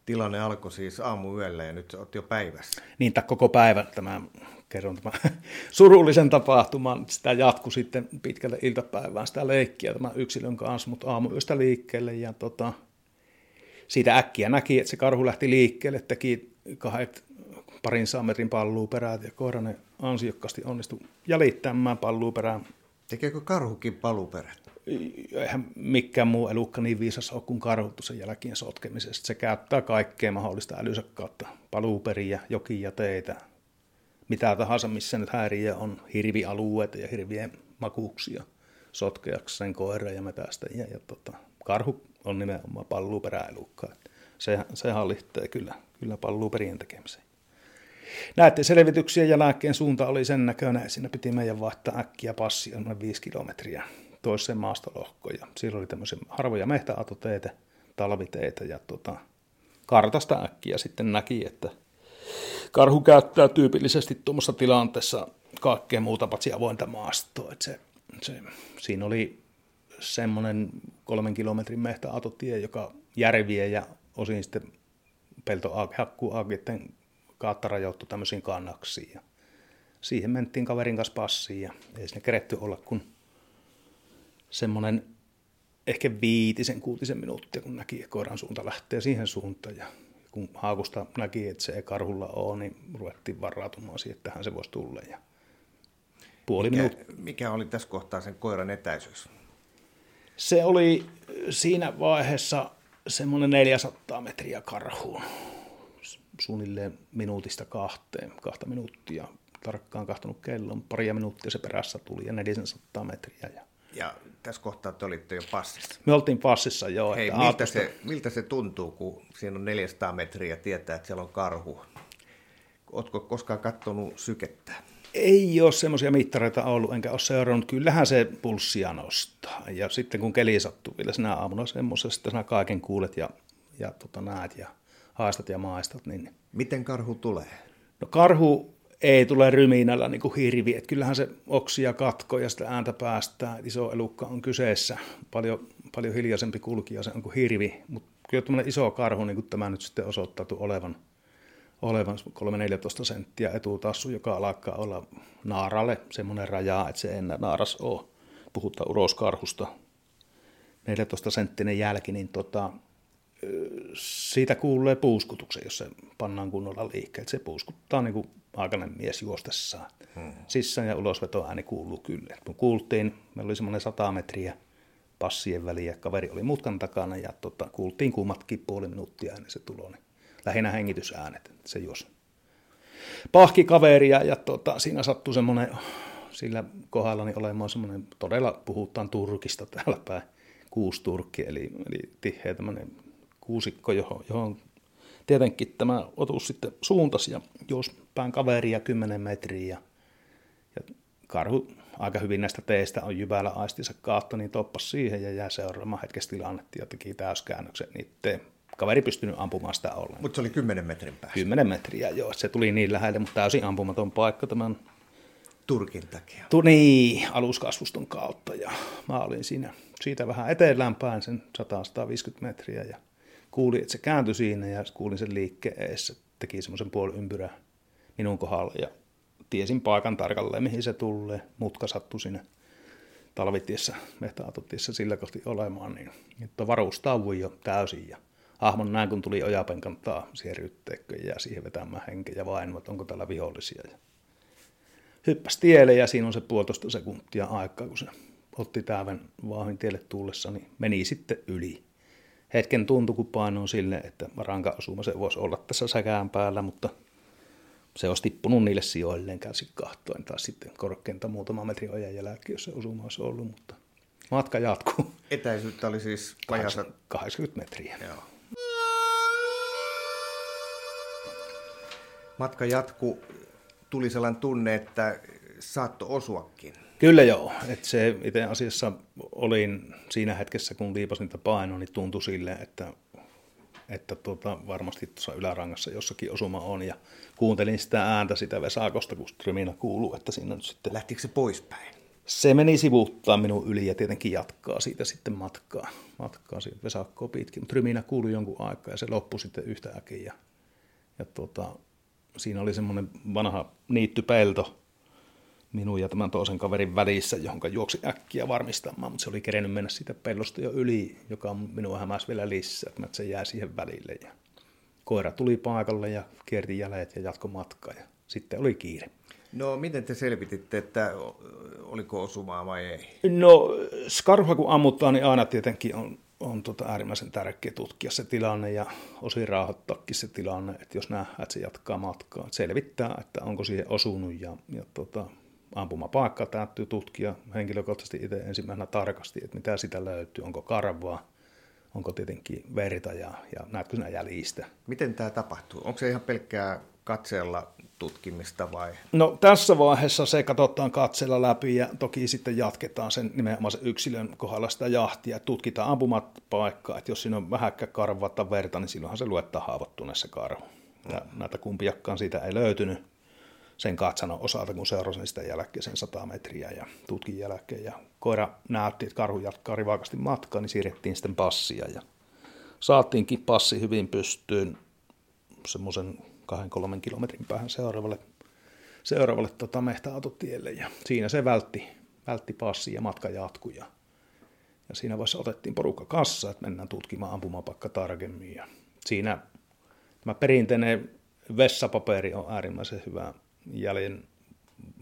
tilanne alkoi siis aamuyöllä ja nyt olet jo päivässä. Niin, tai koko päivän tämä, kerron tämän surullisen tapahtuman. Sitä jatkui sitten pitkälle iltapäivään sitä leikkiä tämän yksilön kanssa, mutta aamuyöstä liikkeelle ja tota, siitä äkkiä näki, että se karhu lähti liikkeelle, teki kahdet parin metrin pallua perään ja koiranen ansiokkaasti onnistui jäljittämään pallua perään. Tekeekö karhukin paluperät? Eihän mikään muu elukka niin viisas ole kuin karhuttu sen jälkeen sotkemisesta. Se käyttää kaikkea mahdollista kautta. Paluuperiä, jokia, teitä, mitä tahansa, missä nyt häiriö on, hirvialueita ja hirvien makuuksia sotkeakseen koira ja metästäjiä. Ja tota, karhu on nimenomaan palluuperäelukka. Se, se hallitsee kyllä, kyllä palluuperien tekemiseen. Näiden selvityksien jälkeen suunta oli sen näköinen, siinä piti meidän vaihtaa äkkiä passia noin viisi kilometriä toiseen maastolohkoon. Ja siellä oli tämmöisiä harvoja mehtäatoteitä, talviteitä ja tota, kartasta äkkiä sitten näki, että karhu käyttää tyypillisesti tuommoisessa tilanteessa kaikkea muuta paitsi avointa maastoa. Että se, se, siinä oli semmoinen kolmen kilometrin mehtäatotie, joka järviä ja osin sitten peltohakkuaakitten kautta rajoittu tämmöisiin kannaksiin. Ja siihen mentiin kaverin kanssa passiin ja ei sinne keretty olla kuin semmoinen ehkä viitisen, kuutisen minuuttia, kun näki, että koiran suunta lähtee siihen suuntaan. Ja kun haakusta näki, että se ei karhulla ole, niin ruvettiin varautumaan siihen, että tähän se voisi tulla. Ja puoli mikä, minuut... mikä oli tässä kohtaa sen koiran etäisyys? Se oli siinä vaiheessa semmoinen 400 metriä karhuun suunnilleen minuutista kahteen, kahta minuuttia. Tarkkaan kahtonut kellon, paria minuuttia se perässä tuli ja 400 metriä. Ja ja tässä kohtaa te olitte jo passissa. me oltiin passissa jo. Hei, miltä, aamusta- se, miltä se tuntuu, kun siinä on 400 metriä ja tietää, että siellä on karhu? Oletko koskaan katsonut sykettä? Ei ole semmoisia mittareita ollut, enkä ole seurannut. Kyllähän se pulssia nostaa. Ja sitten kun keli sattuu vielä sinä aamuna semmoisesta, sinä kaiken kuulet ja, ja tota, näet ja haistat ja maistat, niin Miten karhu tulee? No karhu ei tule ryminällä niin hirvi, että kyllähän se oksia katkoo ja sitä ääntä päästää. Iso elukka on kyseessä, paljon, paljon hiljaisempi kulkija se on kuin hirvi, mutta kyllä tämmöinen iso karhu, niin kuin tämä nyt sitten osoittautuu olevan, olevan 3-14 senttiä etutassu, joka alkaa olla naaralle semmoinen raja, että se enää naaras ole. Puhutaan uroskarhusta. 14 senttinen jälki, niin tota, siitä kuulee puuskutuksen, jos se pannaan kunnolla liikkeelle. Se puuskuttaa niin kuin aikainen mies juostessaan. Hmm. Sisään ja ulosvetoääni kuuluu kyllä. Kun kuultiin, meillä oli semmoinen 100 metriä passien väliä, kaveri oli mutkan takana ja tota, kuultiin kummatkin puoli minuuttia ennen se tulo. Niin lähinnä hengitysäänet, se juosi. Pahki kaveria ja tota, siinä sattui semmoinen, sillä kohdalla niin olemaan semmoinen, todella puhutaan turkista täällä päin, kuusi turkki, eli, eli tiheä tämmöinen kuusikko, johon, johon tietenkin tämä otus sitten suuntasi ja jos pään kaveria 10 metriä ja, ja karhu aika hyvin näistä teistä on jyvällä aistinsa kaatto, niin toppas siihen ja jää seuraamaan hetkessä tilannetta ja teki täyskäännöksen. Niin te, kaveri pystynyt ampumaan sitä ollenkaan. Mutta se oli 10 metrin päässä. 10 metriä, joo. Se tuli niin lähelle, mutta täysin ampumaton paikka tämän Turkin takia. tu, niin, aluskasvuston kautta. Ja mä olin siinä siitä vähän eteläänpäin sen 100-150 metriä ja kuulin, että se kääntyi siinä ja kuulin sen liikkeen eessä. Teki semmoisen puoli ympyrää minun kohdalla ja tiesin paikan tarkalleen, mihin se tulee. Mutka sattui sinne talvitiessä, mehtäaututiessä sillä kohti olemaan, niin että varustauduin jo täysin ja hahmon näin, kun tuli ojapenkan taa siihen rytteekköön ja siihen vetämään henkeä ja vain, että onko täällä vihollisia. Ja hyppäsi tielle ja siinä on se puolitoista sekuntia aikaa, kun se otti täyven vaahin tielle tullessa, niin meni sitten yli. Hetken tuntui, kun painoin sille, että ranka osuma se voisi olla tässä säkään päällä, mutta se olisi tippunut niille sijoilleen käsi kahtoen tai sitten korkeinta muutama metri ojan jälkeen, jos se osuma olisi ollut, mutta matka jatkuu. Etäisyyttä oli siis vajassa... 80 metriä. Joo. Matka jatku, tuli sellainen tunne, että saattoi osuakin. Kyllä joo, että se itse asiassa olin siinä hetkessä, kun liipasin niitä painoa, niin tuntui silleen, että, että tuota, varmasti tuossa ylärangassa jossakin osuma on. Ja kuuntelin sitä ääntä sitä Vesakosta, kun Strymina kuuluu, että siinä nyt sitten... Lähtikö se poispäin? Se meni sivuuttaa minun yli ja tietenkin jatkaa siitä sitten matkaa, matkaa siitä Vesakkoa pitkin. Mutta Ryminä kuului jonkun aikaa ja se loppui sitten yhtä äkiä. Ja, ja tuota, siinä oli semmoinen vanha niittypelto minun ja tämän toisen kaverin välissä, johon juoksi äkkiä varmistamaan, mutta se oli kerennyt mennä siitä pellosta jo yli, joka minua hämäsi vielä lisää, että se jää siihen välille. Ja koira tuli paikalle ja kierti jäljet ja jatko matkaa ja sitten oli kiire. No miten te selvititte, että oliko osumaa vai ei? No skarhua kun ammuttaa, niin aina tietenkin on, on tota äärimmäisen tärkeä tutkia se tilanne ja osin rauhoittaakin se tilanne, että jos nähdään, että se jatkaa matkaa, selvittää, että onko siihen osunut ja, ja tota, ampumapaikka täytyy tutkia henkilökohtaisesti itse ensimmäisenä tarkasti, että mitä sitä löytyy, onko karvaa, onko tietenkin verta ja, ja näetkö sinä jäljistä. Miten tämä tapahtuu? Onko se ihan pelkkää katseella tutkimista vai? No tässä vaiheessa se katsotaan katseella läpi ja toki sitten jatketaan sen nimenomaan sen yksilön kohdalla sitä jahtia. Tutkitaan ampumapaikkaa, että jos siinä on vähäkkä karvaa tai verta, niin silloinhan se luettaa haavoittuneessa karhu. Ja mm. näitä kumpiakkaan siitä ei löytynyt sen katsanon osalta, kun seurasin sitä jälkeen sen 100 metriä ja tutkin jälkeen. Ja koira näytti, että karhu jatkaa rivakasti matkaa, niin siirrettiin sitten passia ja saatiinkin passi hyvin pystyyn semmoisen kahden kolmen kilometrin päähän seuraavalle, seuraavalle tota mehtäautotielle ja siinä se vältti, vältti passi ja matka jatkui ja, ja siinä vaiheessa otettiin porukka kassa, että mennään tutkimaan ampumapaikka tarkemmin ja siinä tämä perinteinen vessapaperi on äärimmäisen hyvä jäljen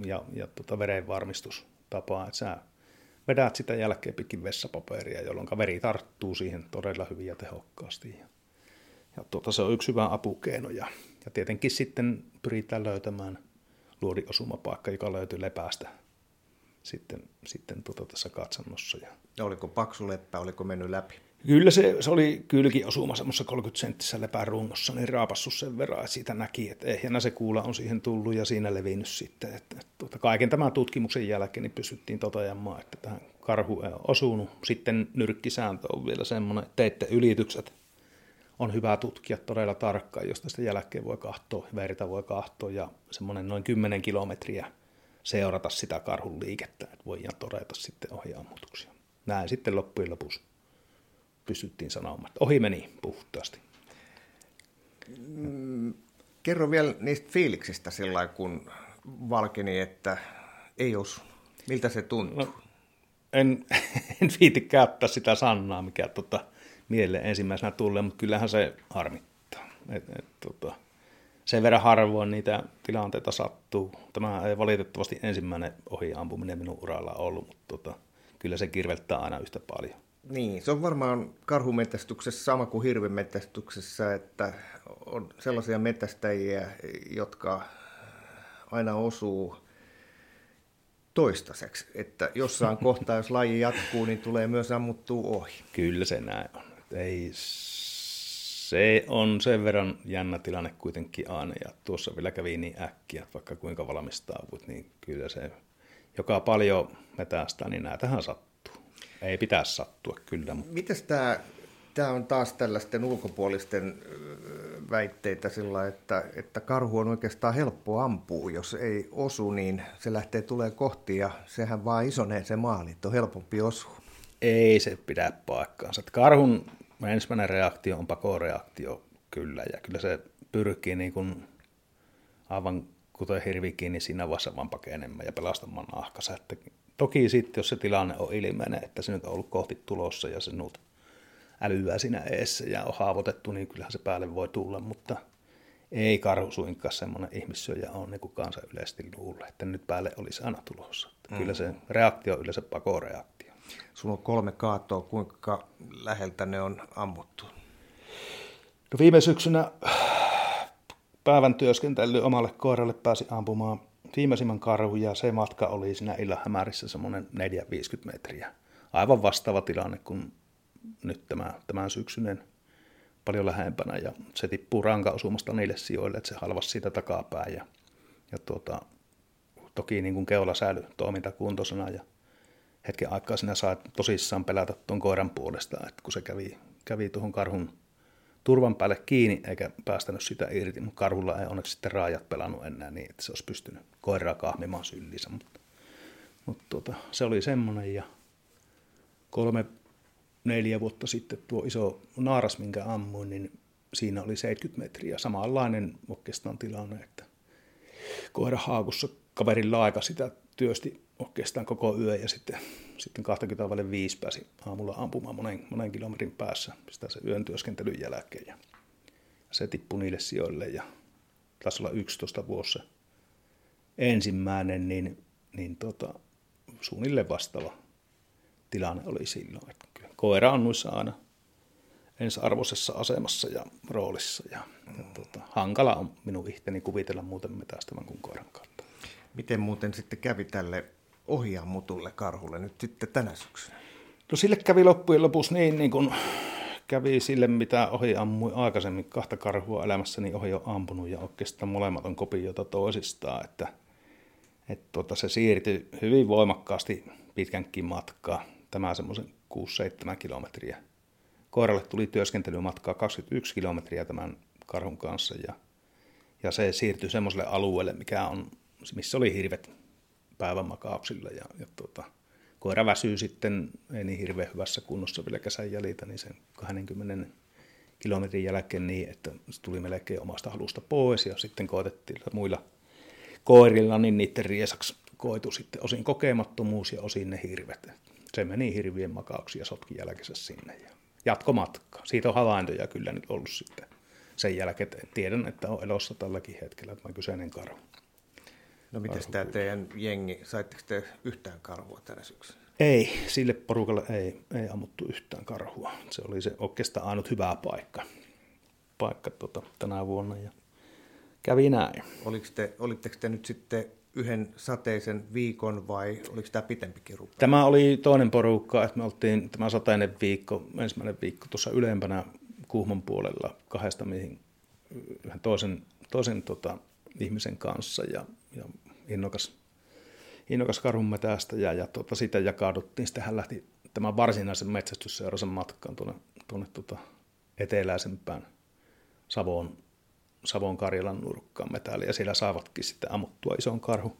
ja, ja tota verenvarmistustapa, että sä vedät sitä jälkeen pitkin vessapaperia, jolloin veri tarttuu siihen todella hyvin ja tehokkaasti. Ja, ja tuota, se on yksi hyvä apukeino ja Ja tietenkin sitten pyritään löytämään luodiosumapaikka, joka löytyy lepäästä sitten, sitten tota tässä katsannossa. Ja oliko paksu leppä, oliko mennyt läpi? Kyllä se, se oli kylki osuma semmoisessa 30 senttisessä lepärunnossa, niin raapassut sen verran, että siitä näki, että ehjänä se kuula on siihen tullut ja siinä levinnyt sitten. Että, että, tuota, kaiken tämän tutkimuksen jälkeen niin pystyttiin toteamaan, että tähän karhu ei ole osunut. Sitten nyrkkisääntö on vielä semmoinen, että teitte ylitykset on hyvä tutkia todella tarkkaan, josta sitä jälkeen voi kahtoa, verta voi kahtoa ja semmoinen noin 10 kilometriä seurata sitä karhun liikettä, että voidaan todeta sitten ohjaamutuksia. Näin sitten loppujen lopuksi pystyttiin sanomaan, ohi meni puhtaasti. Mm, kerro vielä niistä fiiliksistä sillä kun valkeni, että ei osu. Miltä se tuntuu? No, en, en viiti käyttää sitä sanaa, mikä tota, mieleen ensimmäisenä tulee, mutta kyllähän se harmittaa. Et, et, tota, sen verran harvoin niitä tilanteita sattuu. Tämä ei valitettavasti ensimmäinen ohiampuminen minun uralla ollut, mutta tota, kyllä se kirveltää aina yhtä paljon. Niin, se on varmaan karhumetästyksessä sama kuin hirvimetästyksessä, että on sellaisia metästäjiä, jotka aina osuu toistaiseksi, että jossain kohtaa, jos laji jatkuu, niin tulee myös ammuttua ohi. Kyllä se näin on. Ei, se on sen verran jännä tilanne kuitenkin aina, ja tuossa vielä kävi niin äkkiä, vaikka kuinka valmistauduit, niin kyllä se, joka paljon metästää, niin näitähän sattuu ei pitäisi sattua kyllä. Mutta... Mites tämä Tämä on taas tällaisten ulkopuolisten väitteitä sillä, että, että karhu on oikeastaan helppo ampua. Jos ei osu, niin se lähtee tulee kohti ja sehän vaan isonee se maali, että on helpompi osua. Ei se pidä paikkaansa. Karhun ensimmäinen reaktio on pakoreaktio kyllä, ja kyllä se pyrkii niin kuin aivan kuten hirvikin, niin siinä vaiheessa vaan pakenemaan ja pelastamaan nahkansa. Että Toki sitten, jos se tilanne on ilmeinen, että se nyt on ollut kohti tulossa ja se nyt älyää siinä eessä ja on haavoitettu, niin kyllähän se päälle voi tulla, mutta ei karhu suinkaan semmoinen ihmissyöjä on niin kuin kansa yleisesti luulee, että nyt päälle olisi aina tulossa. Mm. Kyllä se reaktio on yleensä pakoreaktio. Sulla on kolme kaatoa, kuinka läheltä ne on ammuttu? No viime syksynä päivän työskentely omalle koiralle pääsi ampumaan viimeisimmän karhun ja se matka oli siinä illan hämärissä semmoinen 450 metriä. Aivan vastaava tilanne kuin nyt tämä, tämän syksyinen paljon lähempänä ja se tippuu ranka osumasta niille sijoille, että se halvasi siitä takapää ja, ja tuota, toki niin kuin keula säily toimintakuntoisena ja hetken aikaa sinä sai tosissaan pelätä tuon koiran puolesta, että kun se kävi, kävi tuohon karhun turvan päälle kiinni eikä päästänyt sitä irti, mutta karhulla ei onneksi sitten raajat pelannut enää niin, että se olisi pystynyt koiraa kahmimaan syllissä. Mutta, mutta tuota, se oli semmoinen ja kolme, neljä vuotta sitten tuo iso naaras, minkä ammuin, niin siinä oli 70 metriä. Samanlainen oikeastaan tilanne, että koira haakussa kaverin laika sitä työsti oikeastaan koko yö ja sitten, sitten 25 pääsi aamulla ampumaan monen, monen kilometrin päässä sitä se yön työskentelyn jälkeen ja se tippui niille sijoille ja taisi olla 11 vuosi ensimmäinen, niin, niin tota, suunnilleen vastaava tilanne oli silloin. Että koira on noissa aina ensiarvoisessa asemassa ja roolissa ja, ja tota, hankala on minun ihteni kuvitella muuten metästävän kuin koiran kautta. Miten muuten sitten kävi tälle ohjaamutulle karhulle nyt sitten tänä syksynä? No sille kävi loppujen lopuksi niin, niin kuin kävi sille, mitä ohi ammui aikaisemmin kahta karhua elämässäni ohi on ampunut ja oikeastaan molemmat on kopiota toisistaan, että, että tuota, se siirtyi hyvin voimakkaasti pitkänkin matkaa, tämä semmoisen 6-7 kilometriä. Koiralle tuli työskentelymatkaa 21 kilometriä tämän karhun kanssa ja, ja se siirtyi semmoiselle alueelle, mikä on, missä oli hirvet päivänmakauksilla ja, ja tuota, koira väsyy sitten, ei niin hirveän hyvässä kunnossa vielä kesän jäljiltä, niin sen 20 kilometrin jälkeen niin, että se tuli melkein omasta halusta pois ja sitten koetettiin muilla koirilla, niin niiden riesaksi koitu sitten osin kokemattomuus ja osin ne hirvet. Se meni hirvien makauksi ja sotki jälkeensä sinne ja jatkomatka. Siitä on havaintoja kyllä nyt ollut sitten sen jälkeen. Tiedän, että on elossa tälläkin hetkellä tämä kyseinen karhu. No miten tämä teidän jengi, saitteko te yhtään karhua tänä syksynä? Ei, sille porukalle ei, ei ammuttu yhtään karhua. Se oli se oikeastaan ainut hyvä paikka, paikka tota, tänä vuonna. Ja kävi näin. Oliko te, olitteko te nyt sitten yhden sateisen viikon vai oliko tämä pitempikin rupea? Tämä oli toinen porukka, että me oltiin tämä sateinen viikko, ensimmäinen viikko tuossa ylempänä Kuhmon puolella kahdesta mihin yhden toisen, toisen tota, ihmisen kanssa ja, ja innokas, innokas karhunmetästä ja, ja tota, sitä jakauduttiin. Sitten hän lähti tämän varsinaisen metsästysseurasen matkaan tuonne, tuonne tota, eteläisempään Savoon, Savon Karjalan nurkkaan metälle ja siellä saavatkin sitten ammuttua ison karhu.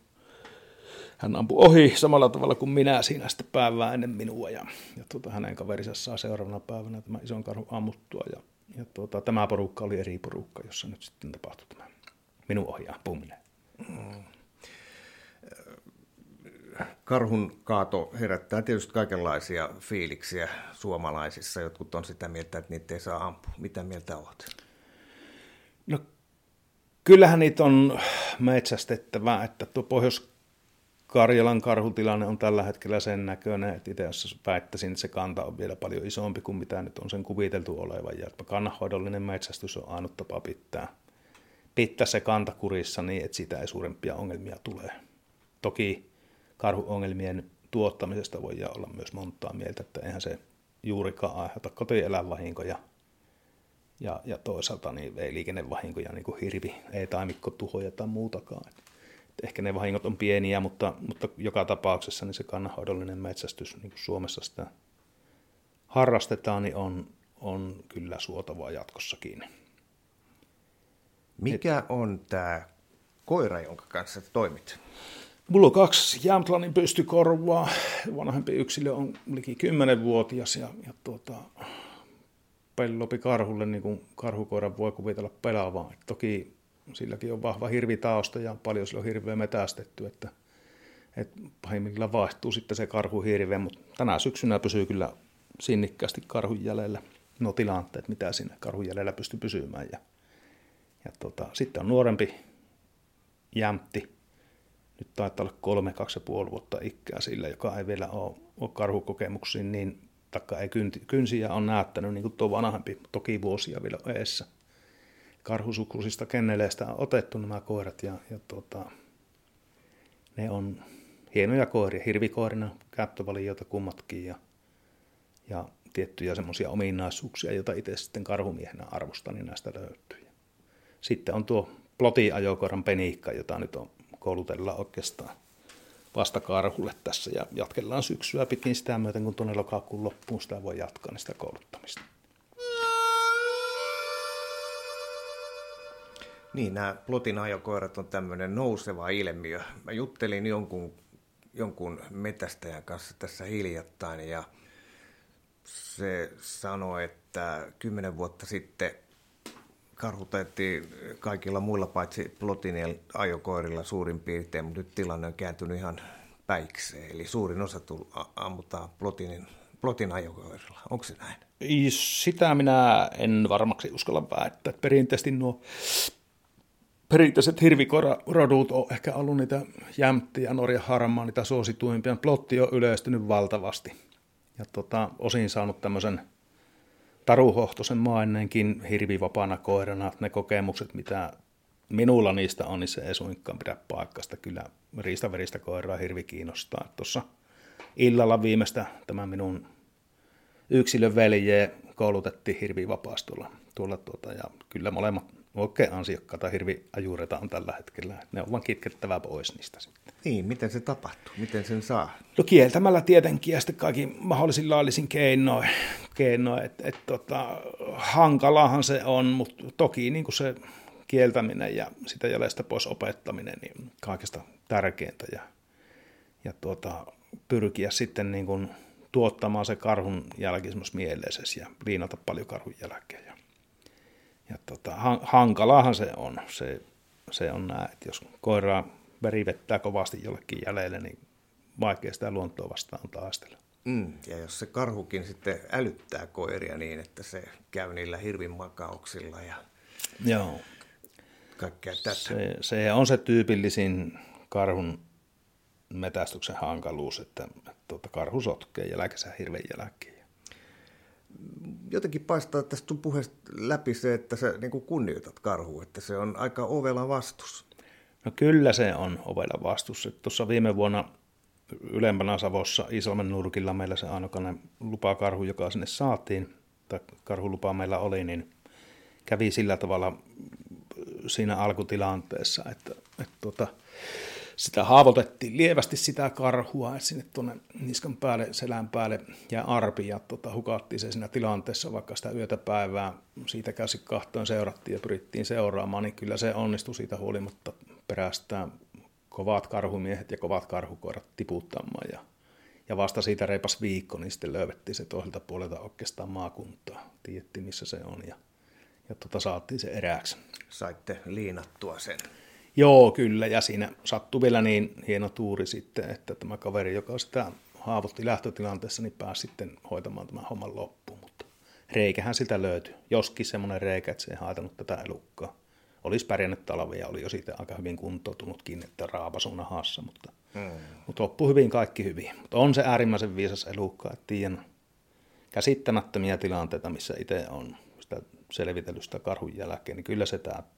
Hän ampui ohi samalla tavalla kuin minä siinä sitten päivää ennen minua ja, ja tuota, hänen kaverinsa saa seuraavana päivänä tämä ison karhu ammuttua ja, ja tuota, tämä porukka oli eri porukka, jossa nyt sitten tapahtui tämä minun ohi ampuminen. Karhun kaato herättää tietysti kaikenlaisia fiiliksiä suomalaisissa. Jotkut on sitä mieltä, että niitä ei saa ampua. Mitä mieltä olet? No, kyllähän niitä on metsästettävä, että tuo Pohjois-Karjalan karhutilanne on tällä hetkellä sen näköinen, että itse asiassa väittäisin, että se kanta on vielä paljon isompi kuin mitä nyt on sen kuviteltu olevan. Ja kannanhoidollinen metsästys on ainut tapa pitää, pitää se kanta kurissa niin, että siitä ei suurempia ongelmia tule. Toki karhuongelmien tuottamisesta voi olla myös montaa mieltä, että eihän se juurikaan aiheuta kotieläinvahinkoja ja, ja toisaalta niin ei liikennevahinkoja, niin kuin hirvi, ei taimikkotuhoja tai muutakaan. Et ehkä ne vahingot on pieniä, mutta, mutta joka tapauksessa niin se kannanhoidollinen metsästys, niin kuin Suomessa sitä harrastetaan, niin on, on kyllä suotavaa jatkossakin. Mikä on tämä koira, jonka kanssa toimit? Mulla on kaksi Jämtlannin pystykorvaa. Vanhempi yksilö on liki 10-vuotias ja, ja tuota, pellopi karhulle, niin kuin karhukoiran voi kuvitella pelaavaa. toki silläkin on vahva hirvitausta ja paljon sillä on hirveä metästetty, että, että pahimmillaan vaihtuu sitten se karhu hirveä, mutta tänä syksynä pysyy kyllä sinnikkäästi karhun jäljellä. No tilanteet, mitä siinä karhun jäljellä pystyy pysymään. Ja, ja tota, sitten on nuorempi jämtti, nyt taitaa olla kolme, kaksi ja puoli vuotta ikää sillä, joka ei vielä ole, ole karhukokemuksiin niin, taikka ei kynsiä on näyttänyt niin kuin tuo vanhempi, toki vuosia vielä eessä. Karhusuklusista kenneleistä on otettu nämä koirat ja, ja tuota, ne on hienoja koiria, hirvikoirina käyttövalioita kummatkin ja, ja tiettyjä semmoisia ominaisuuksia, joita itse sitten karhumiehenä arvostan, niin näistä löytyy. Sitten on tuo plotiajokoiran peniikka, jota nyt on koulutellaan oikeastaan vasta karhulle tässä ja jatkellaan syksyä pitkin sitä myöten, kun tuonne lokakuun loppuun sitä voi jatkaa niin sitä kouluttamista. Niin, nämä plotin ajokoirat on tämmöinen nouseva ilmiö. Mä juttelin jonkun, jonkun metästäjän kanssa tässä hiljattain ja se sanoi, että kymmenen vuotta sitten karhutettiin kaikilla muilla paitsi plotinien ajokoirilla suurin piirtein, mutta nyt tilanne on kääntynyt ihan päikseen. Eli suurin osa tull, ammutaan plotinin, plotin ajokoirilla. Onko se näin? Sitä minä en varmaksi uskalla väittää. Perinteisesti nuo perinteiset hirvikoiradut on ehkä ollut niitä jämttiä, Norja harmaa, niitä suosituimpia. Plotti on yleistynyt valtavasti ja tota, osin saanut tämmöisen taruhohtoisen maineenkin hirvivapaana koirana. Ne kokemukset, mitä minulla niistä on, niin se ei suinkaan pidä paikkasta. Kyllä riistaveristä koiraa hirvi kiinnostaa. Tuossa illalla viimeistä tämä minun yksilön velje koulutettiin hirvivapaasti tuolla, tuolla tuota, ja kyllä molemmat oikein ansiokkaita hirviajureita on tällä hetkellä. Ne on vaan kitkettävää pois niistä sitten. Niin, miten se tapahtuu? Miten sen saa? No kieltämällä tietenkin ja sitten kaikki mahdollisin laillisin keinoin. keinoin et, et, tota, hankalahan se on, mutta toki niin kuin se kieltäminen ja sitä jäljestä pois opettaminen niin kaikesta tärkeintä. Ja, ja tuota, pyrkiä sitten niin kuin tuottamaan se karhun jälki mieleisessä ja liinata paljon karhun jälkeen. Ja ja tota, hankalahan se on. Se, se on näin, että jos koiraa verivettää kovasti jollekin jäljelle, niin vaikea sitä luontoa vastaan taistella. Mm, ja jos se karhukin sitten älyttää koiria niin, että se käy niillä hirvin makauksilla ja Joo. kaikkea tätä. Se, se on se tyypillisin karhun metästyksen hankaluus, että, että tuota, karhu sotkee jälkensä hirven jälkeen. Jotenkin paistaa tästä sun puheesta läpi se, että sä niin kuin kunnioitat karhua, että se on aika ovela vastus. No kyllä se on ovela vastus. Tuossa viime vuonna ylempänä Savossa Isalmen nurkilla meillä se ainokainen lupakarhu, joka sinne saatiin, tai karhulupa meillä oli, niin kävi sillä tavalla siinä alkutilanteessa, että, että tuota, sitä haavoitettiin lievästi sitä karhua, sinne tuonne niskan päälle, selän päälle ja arpi ja tota, hukattiin se siinä tilanteessa, vaikka sitä yötä päivää siitä käsi kahtoon seurattiin ja pyrittiin seuraamaan, niin kyllä se onnistui siitä huolimatta perästään kovat karhumiehet ja kovat karhukoirat tiputtamaan ja, ja vasta siitä reipas viikko, niin sitten löydettiin se toiselta puolelta oikeastaan maakuntaa. Tiedettiin, missä se on ja, ja tota, saatiin se erääksi. Saitte liinattua sen. Joo, kyllä, ja siinä sattui vielä niin hieno tuuri sitten, että tämä kaveri, joka sitä haavoitti lähtötilanteessa, niin pääsi sitten hoitamaan tämän homman loppuun, mutta reikähän sitä löytyi. Joskin semmoinen reikä, että se ei haitanut tätä elukkaa. Olisi pärjännyt talvia, oli jo siitä aika hyvin kuntoutunutkin, että raapasu nahassa, mutta, hmm. mutta loppui hyvin kaikki hyvin. Mutta on se äärimmäisen viisas elukka, että tiedän käsittämättömiä tilanteita, missä itse on sitä selvitellystä karhun jälkeen, niin kyllä se täyttää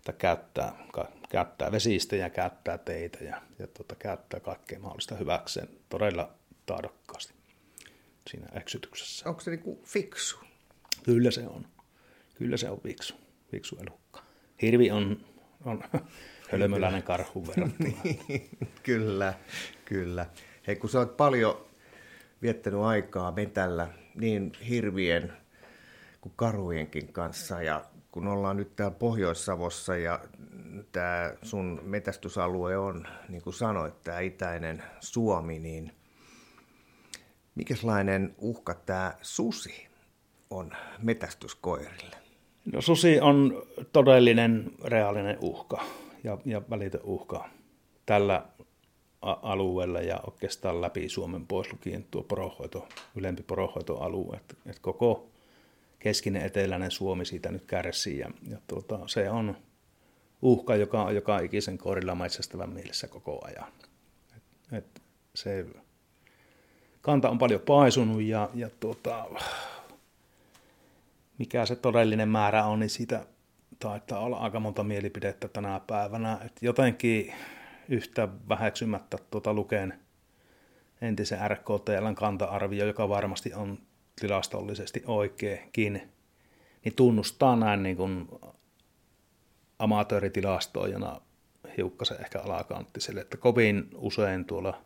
että käyttää, käyttää vesistöjä, käyttää teitä ja, ja tuota, käyttää kaikkea mahdollista hyväkseen todella taidokkaasti siinä eksytyksessä. Onko se niinku fiksu? Kyllä se on. Kyllä se on fiksu, fiksu elukka. Hirvi on, on hölmöläinen karhu verrattuna. kyllä, kyllä. Hei, kun sä oot paljon viettänyt aikaa metällä niin hirvien kuin karujenkin kanssa ja kun ollaan nyt täällä Pohjois-Savossa ja tämä sun metästysalue on, niin kuin sanoit, tämä itäinen Suomi, niin mikäslainen uhka tämä susi on metästyskoirille? No susi on todellinen reaalinen uhka ja, ja välitön uhka tällä alueella ja oikeastaan läpi Suomen pois lukien tuo porohoito, ylempi porohoitoalue. Et, et koko keskinen eteläinen Suomi siitä nyt kärsii. Ja, ja tuota, se on uhka, joka on joka ikisen korilla metsästävän mielessä koko ajan. Et, et se kanta on paljon paisunut ja, ja tuota, mikä se todellinen määrä on, niin siitä taitaa olla aika monta mielipidettä tänä päivänä. Et jotenkin yhtä väheksymättä tuota lukeen entisen RKTLn kanta-arvio, joka varmasti on tilastollisesti oikeinkin, niin tunnustaa näin niin kuin amatööritilastoijana hiukkasen ehkä alakanttiselle, että kovin usein tuolla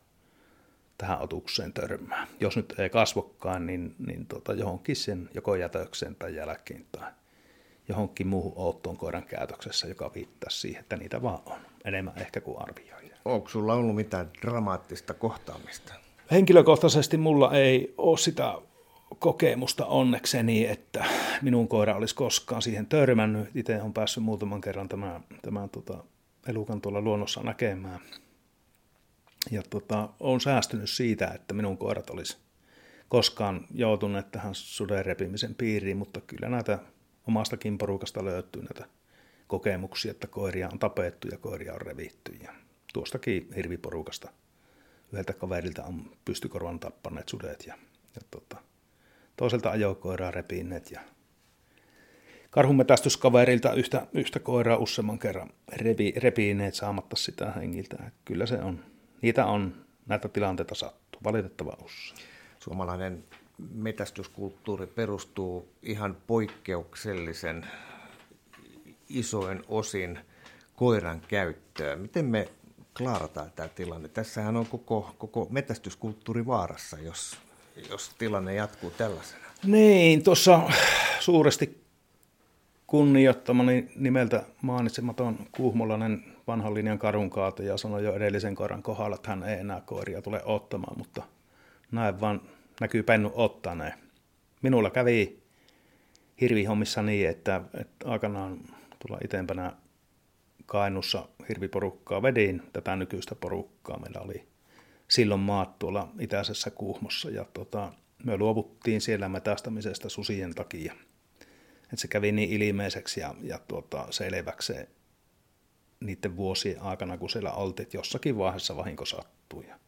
tähän otukseen törmää. Jos nyt ei kasvokkaan, niin, niin tuota, johonkin sen joko jätökseen tai jälkeen tai johonkin muuhun outoon koiran käytöksessä, joka viittaa siihen, että niitä vaan on. Enemmän ehkä kuin arvioija. Onko sulla ollut mitään dramaattista kohtaamista? Henkilökohtaisesti mulla ei ole sitä kokemusta onnekseni, että minun koira olisi koskaan siihen törmännyt. Itse on päässyt muutaman kerran tämän, tämän tota, elukan tuolla luonnossa näkemään. Ja tota, olen säästynyt siitä, että minun koirat olisi koskaan joutuneet tähän suden repimisen piiriin, mutta kyllä näitä omastakin porukasta löytyy näitä kokemuksia, että koiria on tapettu ja koiria on revitty. Ja tuostakin hirviporukasta yhdeltä kaverilta on pystykorvan tappaneet sudet ja, ja tota, toiselta ajokoiraa repineet ja karhunmetästyskaverilta yhtä, yhtä koiraa useamman kerran repi, repineet saamatta sitä hengiltä. Kyllä se on. Niitä on, näitä tilanteita sattuu, valitettava usein. Suomalainen metästyskulttuuri perustuu ihan poikkeuksellisen isoin osin koiran käyttöön. Miten me klaarataan tämä tilanne? Tässähän on koko, koko metästyskulttuuri vaarassa, jos jos tilanne jatkuu tällaisena. Niin, tuossa suuresti kunnioittamani nimeltä mainitsematon kuhmolainen vanhan linjan karhunkaataja sanoi jo edellisen koiran kohdalla, että hän ei enää koiria tule ottamaan, mutta näin vaan näkyy pennu ottaneen. Minulla kävi hirvihommissa niin, että, että aikanaan tulla itempänä Kainussa hirviporukkaa vedin, tätä nykyistä porukkaa. Meillä oli silloin maat tuolla itäisessä Kuhmossa ja tota, me luovuttiin siellä metästämisestä susien takia. Et se kävi niin ilmeiseksi ja, ja tuota, selväksi se niiden vuosien aikana, kun siellä oltiin, että jossakin vaiheessa vahinko sattui. Ja,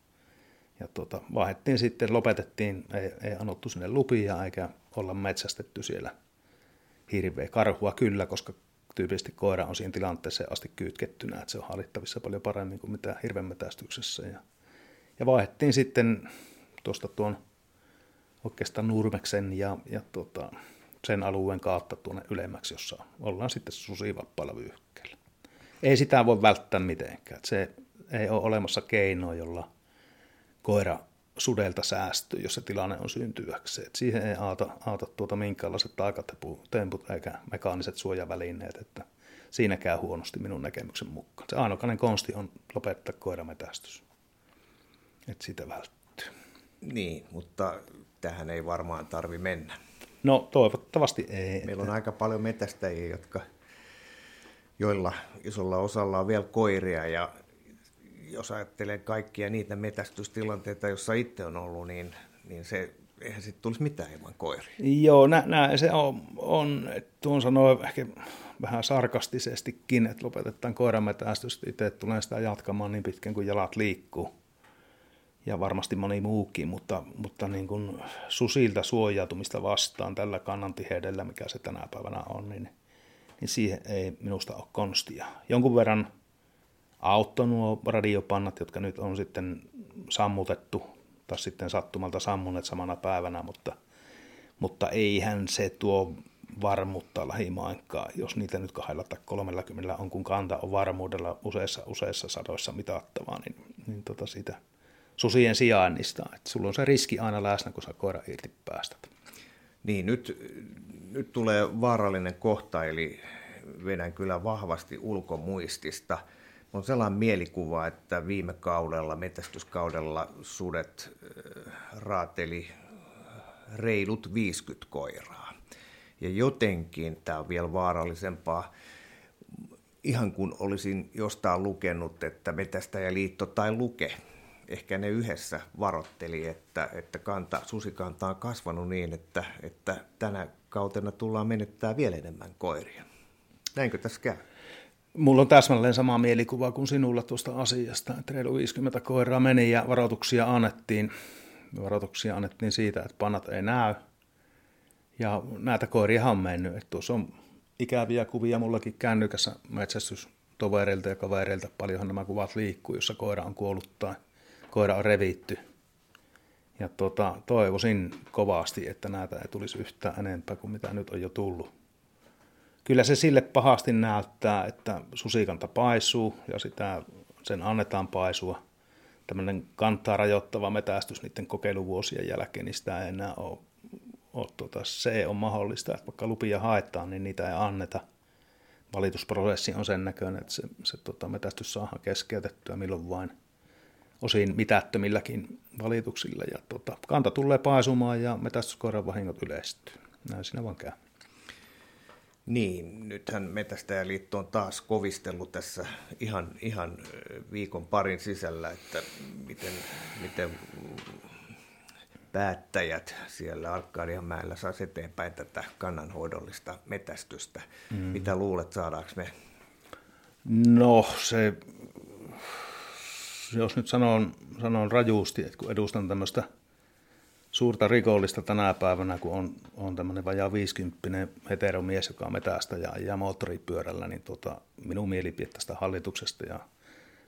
ja tota, vaihdettiin sitten, lopetettiin, ei, ei anottu sinne lupia eikä olla metsästetty siellä hirveä karhua kyllä, koska tyypillisesti koira on siinä tilanteessa asti kytkettynä, että se on hallittavissa paljon paremmin kuin mitä hirvenmetästyksessä. Ja, ja vaihdettiin sitten tuosta tuon oikeastaan Nurmeksen ja, ja tota, sen alueen kautta tuonne ylemmäksi, jossa ollaan sitten susivappailla vyöhykkeellä. Ei sitä voi välttää mitenkään. Se ei ole olemassa keinoa, jolla koira sudelta säästyy, jos se tilanne on syntyväksi. Et siihen ei aata, aata tuota minkäänlaiset taikatemput eikä mekaaniset suojavälineet, että siinä käy huonosti minun näkemyksen mukaan. Se ainokainen konsti on lopettaa koirametästys, että sitä välttyy. Niin, mutta tähän ei varmaan tarvi mennä. No toivottavasti ei. Meillä on aika paljon metästäjiä, jotka, joilla isolla osalla on vielä koiria ja jos ajattelee kaikkia niitä metästystilanteita, joissa itse on ollut, niin, niin se, eihän sitten tulisi mitään ilman koiria. Joo, nä, nä, se on, on tuon sanoo ehkä vähän sarkastisestikin, että lopetetaan koirametästys, itse tulee sitä jatkamaan niin pitkän kuin jalat liikkuu. Ja varmasti moni muukin, mutta, mutta niin kuin susilta suojautumista vastaan tällä kannantiheydellä, mikä se tänä päivänä on, niin, niin siihen ei minusta ole konstia. Jonkun verran auttoi nuo radiopannat, jotka nyt on sitten sammutettu tai sitten sattumalta sammuneet samana päivänä, mutta, mutta eihän se tuo varmuutta lähimainkaan, jos niitä nyt kahdella tai 30 on, kun kanta on varmuudella useissa, useissa sadoissa mitattavaa, niin, niin tota siitä susien sijainnista, että sulla on se riski aina läsnä, kun sä koira irti päästät. Niin, nyt, nyt tulee vaarallinen kohta, eli vedän kyllä vahvasti ulkomuistista – on sellainen mielikuva, että viime kaudella, metästyskaudella sudet äh, raateli reilut 50 koiraa. Ja jotenkin tämä on vielä vaarallisempaa, ihan kun olisin jostain lukenut, että Metästäjäliitto tai Luke, ehkä ne yhdessä varotteli, että, että kanta, susikanta on kasvanut niin, että, että tänä kautena tullaan menettää vielä enemmän koiria. Näinkö tässä käy? Mulla on täsmälleen sama mielikuva kuin sinulla tuosta asiasta, että reilu 50 koiraa meni ja varoituksia annettiin. Varoituksia annettiin siitä, että panat ei näy. Ja näitä koiria on mennyt. Että tuossa on ikäviä kuvia mullakin kännykässä metsästystovereilta ja kavereilta. Paljonhan nämä kuvat liikkuu, jossa koira on kuollut tai koira on revitty. Ja tota, toivoisin kovasti, että näitä ei tulisi yhtään enempää kuin mitä nyt on jo tullut kyllä se sille pahasti näyttää, että susikanta paisuu ja sitä, sen annetaan paisua. Tämmöinen kantaa rajoittava metästys niiden kokeiluvuosien jälkeen, niin sitä ei enää ole, ole tuota, se on mahdollista, että vaikka lupia haetaan, niin niitä ei anneta. Valitusprosessi on sen näköinen, että se, se tota, metästys saadaan keskeytettyä milloin vain osin mitättömilläkin valituksilla. Ja tota, kanta tulee paisumaan ja metästyskoiran vahingot yleistyy. Näin siinä vaan käy. Niin, nythän Metästäjäliitto on taas kovistellut tässä ihan, ihan viikon parin sisällä, että miten, miten päättäjät siellä Arkadianmäellä saisi eteenpäin tätä kannanhoidollista metästystä. Mm. Mitä luulet, saadaanko me? No se, jos nyt sanon, sanon rajuusti, että kun edustan tämmöistä – suurta rikollista tänä päivänä, kun on, on tämmöinen vajaa 50 heteromies, joka on metästä ja ajaa moottoripyörällä, niin tota, minun mielipide tästä hallituksesta ja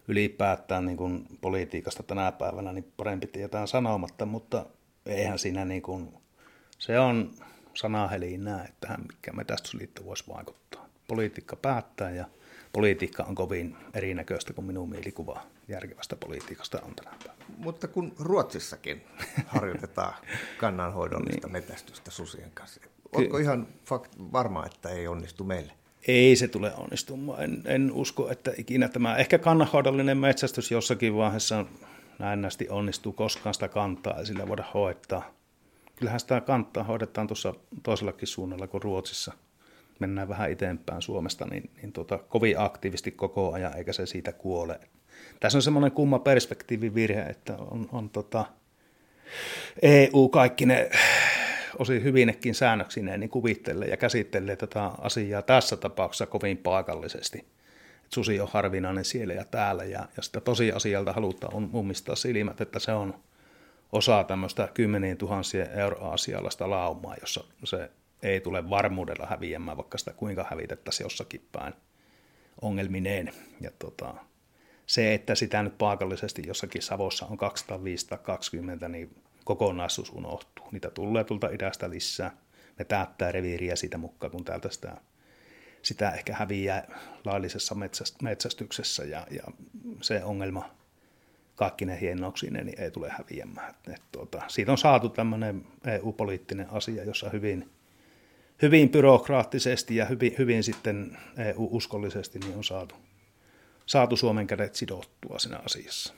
ylipäätään niin kuin politiikasta tänä päivänä, niin parempi tietää sanomatta, mutta eihän siinä niin kuin, se on sanahelinää, että tähän mikä metästysliitto voisi vaikuttaa. Politiikka päättää ja politiikka on kovin erinäköistä kuin minun mielikuva järkevästä politiikasta on tänä päivänä. Mutta kun Ruotsissakin harjoitetaan kannanhoidollista niin. metästystä susien kanssa, Ky- ihan fakt- varma, että ei onnistu meille? Ei se tule onnistumaan. En, en usko, että ikinä tämä, ehkä kannanhoidollinen metsästys jossakin vaiheessa näennästi onnistuu, koskaan sitä kantaa ja sillä voida hoitaa. Kyllähän sitä kantaa hoidetaan tuossa toisellakin suunnalla kuin Ruotsissa – mennään vähän eteenpäin Suomesta, niin, niin tota, kovin aktiivisesti koko ajan, eikä se siitä kuole. Tässä on semmoinen kumma perspektiivivirhe, että on, on tota, EU kaikki ne osin hyvinekin säännöksineen niin kuvittelee ja käsittelee tätä asiaa tässä tapauksessa kovin paikallisesti. Et susi on harvinainen siellä ja täällä ja, ja sitä tosiasialta halutaan ummistaa silmät, että se on osaa tämmöistä kymmenien tuhansien euroasialaista laumaa, jossa se ei tule varmuudella häviämään, vaikka sitä kuinka hävitettäisiin jossakin päin ongelmineen. Ja tota, se, että sitä nyt paikallisesti jossakin Savossa on 220, niin kokonaisuus unohtuu. Niitä tulee tulta idästä lisää. Ne täyttää reviiriä siitä mukaan, kun täältä sitä, sitä ehkä häviää laillisessa metsästyksessä ja, ja se ongelma kaikki ne hienoksineen niin ei tule häviämään. Et, tuota, siitä on saatu tämmöinen EU-poliittinen asia, jossa hyvin, hyvin byrokraattisesti ja hyvin, hyvin sitten EU-uskollisesti niin on saatu, saatu Suomen kädet sidottua siinä asiassa.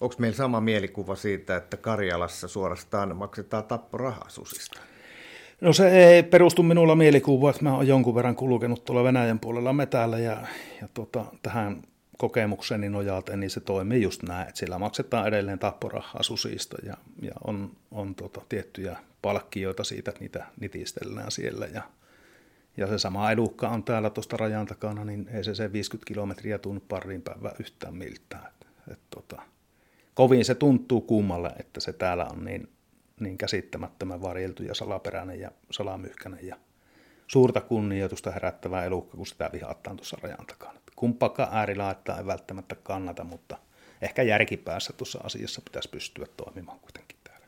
Onko meillä sama mielikuva siitä, että Karjalassa suorastaan maksetaan tapporahaa susista? No se ei perustu minulla mielikuvaan, että mä oon jonkun verran kulkenut tuolla Venäjän puolella metällä ja, ja tota, tähän kokemukseni nojalta, niin se toimii just näin, että sillä maksetaan edelleen tapporahaa susista ja, ja on, on tota, tiettyjä palkkioita siitä, että niitä nitistellään siellä ja, ja se sama elukka on täällä tuosta rajan takana, niin ei se se 50 kilometriä tunnu pariin päivää yhtään miltään. Et, et, tota, kovin se tuntuu kummalle, että se täällä on niin, niin käsittämättömän varjeltu ja salaperäinen ja salamyhkäinen ja suurta kunnioitusta herättävä elukka, kun sitä vihaattaan tuossa rajan takana. Kumpaakaan äärilaittaa ei välttämättä kannata, mutta ehkä järkipäässä tuossa asiassa pitäisi pystyä toimimaan kuitenkin täällä.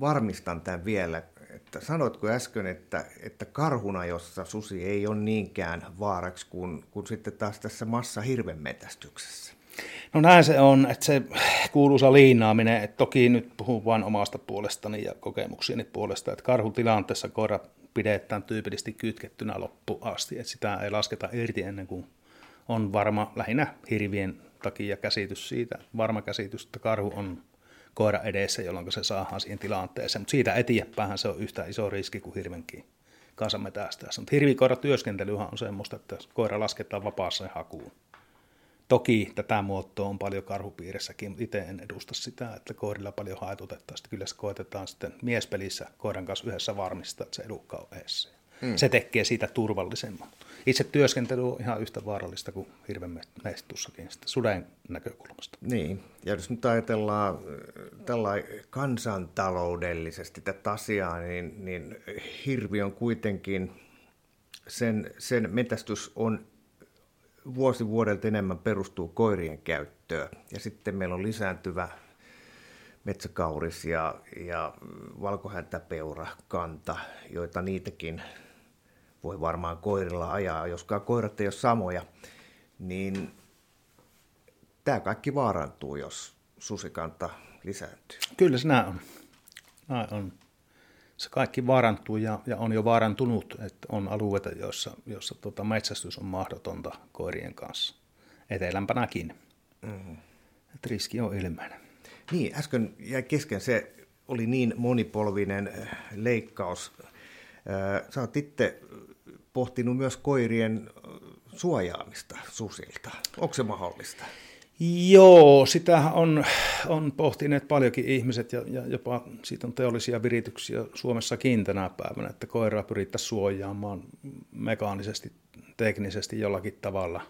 Varmistan tämän vielä, että sanoitko äsken, että, että karhuna, jossa susi ei ole niinkään vaaraksi kuin, kuin sitten taas tässä massa hirvenmetästyksessä? No näin se on, että se kuuluisa liinaaminen, että toki nyt puhun vain omasta puolestani ja kokemuksieni puolesta, että karhutilanteessa koira pidetään tyypillisesti kytkettynä loppu asti, että sitä ei lasketa irti ennen kuin on varma, lähinnä hirvien takia käsitys siitä, varma käsitys, että karhu on koira edessä, jolloin se saadaan siihen tilanteeseen, mutta siitä eteenpäin se on yhtä iso riski kuin hirvenkin kanssa metästäessä. Mutta hirvikoira työskentelyhän on semmoista, että koira lasketaan vapaassa hakuun. Toki tätä muotoa on paljon karhupiirissäkin, mutta itse en edusta sitä, että koirilla paljon haitutetaan. Sitten kyllä se koetetaan sitten miespelissä koiran kanssa yhdessä varmistaa, että se edukka on edessä. Mm. Se tekee siitä turvallisemman. Itse työskentely on ihan yhtä vaarallista kuin hirven mestussakin sitä suden näkökulmasta. Niin, ja jos nyt ajatellaan tällä kansantaloudellisesti tätä asiaa, niin, niin hirvi on kuitenkin, sen, sen metästys on vuosi vuodelta enemmän perustuu koirien käyttöön. Ja sitten meillä on lisääntyvä metsäkauris ja, ja valkohäntäpeura kanta, joita niitäkin voi varmaan koirilla ajaa, joskaan koirat ei ole samoja, niin tämä kaikki vaarantuu, jos susikanta lisääntyy. Kyllä se näin on. Näin on se kaikki vaarantuu ja, ja on jo vaarantunut, että on alueita, joissa, joissa tota metsästys on mahdotonta koirien kanssa, etelämpänäkin. Että riski on ilmeinen. Niin, äsken jäi kesken se, oli niin monipolvinen äh, leikkaus. Äh, sä oot itse pohtinut myös koirien äh, suojaamista susilta. Onko se mahdollista? Joo, sitä on, on pohtineet paljonkin ihmiset ja, ja jopa siitä on teollisia virityksiä Suomessakin tänä päivänä, että koiraa pyrittäisiin suojaamaan mekaanisesti, teknisesti jollakin tavalla.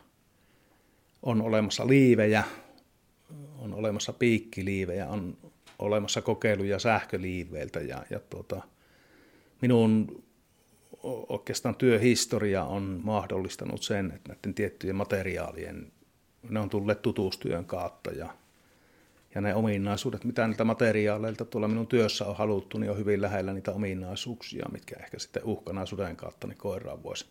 On olemassa liivejä, on olemassa piikkiliivejä, on olemassa kokeiluja sähköliiveiltä ja, ja tuota, minun oikeastaan työhistoria on mahdollistanut sen, että näiden tiettyjen materiaalien ne on tulleet tutustyön kautta ja, ja ne ominaisuudet, mitä niiltä materiaaleilta tuolla minun työssä on haluttu, niin on hyvin lähellä niitä ominaisuuksia, mitkä ehkä sitten uhkana suden kautta niin koiraan voisi,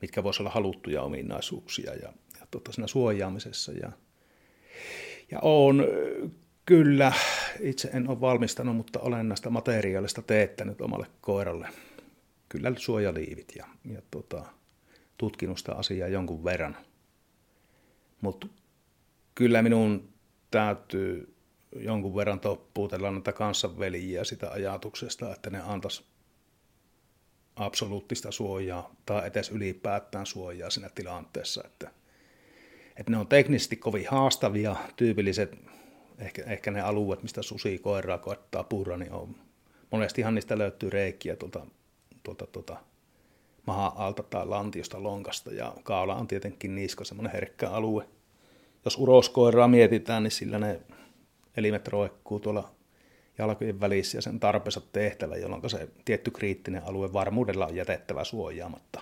mitkä voisi olla haluttuja ominaisuuksia ja, ja tota, siinä suojaamisessa. Ja, ja on kyllä, itse en ole valmistanut, mutta olen näistä materiaalista teettänyt omalle koiralle kyllä suojaliivit ja, ja tota, tutkinut sitä asiaa jonkun verran – mutta kyllä minun täytyy jonkun verran toppuutella näitä kanssanveljiä sitä ajatuksesta, että ne antaisi absoluuttista suojaa tai edes ylipäätään suojaa siinä tilanteessa. Että, että ne on teknisesti kovin haastavia, tyypilliset, ehkä, ehkä ne alueet, mistä susi koiraa koettaa purra, niin on, monestihan niistä löytyy reikiä tuolta, tuolta, tuolta maha alta tai lantiosta lonkasta ja kaula on tietenkin niska semmoinen herkkä alue. Jos uroskoiraa mietitään, niin sillä ne elimet roikkuu tuolla jalkojen välissä ja sen tarpeensa tehtävä, jolloin se tietty kriittinen alue varmuudella on jätettävä suojaamatta.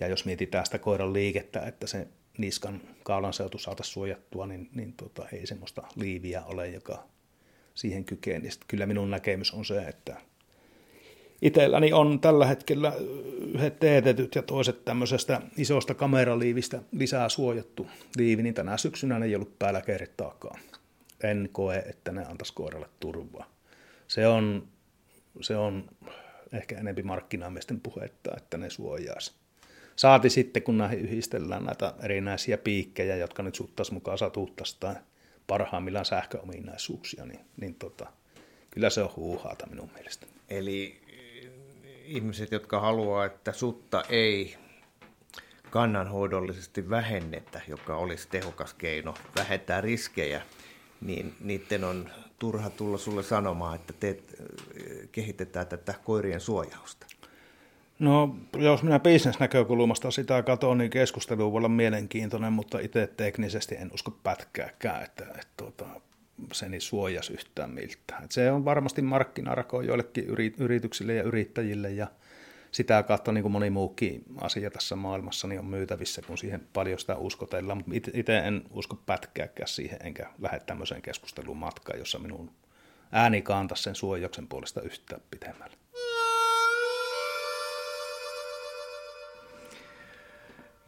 Ja jos mietitään sitä koiran liikettä, että se niskan kaulan seutu saataisiin suojattua, niin, niin tota, ei semmoista liiviä ole, joka siihen kykenee. Kyllä minun näkemys on se, että itselläni on tällä hetkellä yhdet teetetyt ja toiset tämmöisestä isosta kameraliivistä lisää suojattu liivi, niin tänä syksynä ne ei ollut päällä kertaakaan. En koe, että ne antaisi koiralle turvaa. Se on, se on ehkä enempi markkinamiesten puhetta, että ne suojaisi. Saati sitten, kun näihin yhdistellään näitä erinäisiä piikkejä, jotka nyt suttaisi mukaan satuuttaisi tai parhaimmillaan sähköominaisuuksia, niin, niin tota, kyllä se on huuhaata minun mielestä. Eli ihmiset, jotka haluaa, että sutta ei kannanhoidollisesti vähennetä, joka olisi tehokas keino vähentää riskejä, niin niiden on turha tulla sulle sanomaan, että teet, kehitetään tätä koirien suojausta. No, jos minä bisnesnäkökulmasta sitä katson, niin keskustelu voi olla mielenkiintoinen, mutta itse teknisesti en usko pätkääkään, että, että, että tuota, se niin suojasi yhtään miltään. Et se on varmasti markkinarako joillekin yrityksille ja yrittäjille ja sitä kautta niin kuin moni muukin asia tässä maailmassa niin on myytävissä, kun siihen paljon sitä uskotellaan, mutta itse en usko pätkääkään siihen, enkä lähde tämmöiseen keskusteluun matkaan, jossa minun ääni kantaisi sen suojauksen puolesta yhtään pitemmälle.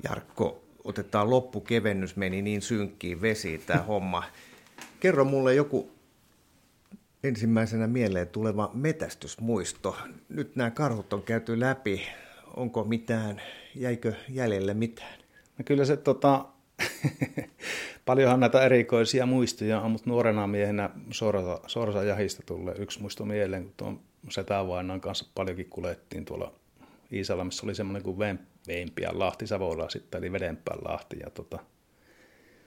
Jarkko, otetaan loppukevennys, meni niin synkkiin vesiin tämä homma. Kerro mulle joku ensimmäisenä mieleen tuleva metästysmuisto. Nyt nämä karhut on käyty läpi. Onko mitään, jäikö jäljelle mitään? No kyllä se tota, paljonhan näitä erikoisia muistoja on, mutta nuorena miehenä sorsa, sorsajahista tulee yksi muisto mieleen, kun tuon setävainan kanssa paljonkin kulettiin tuolla Iisalla, missä oli semmoinen kuin Veimpiä Lahti Savola sitten, eli Vedenpään Lahti. Ja tota,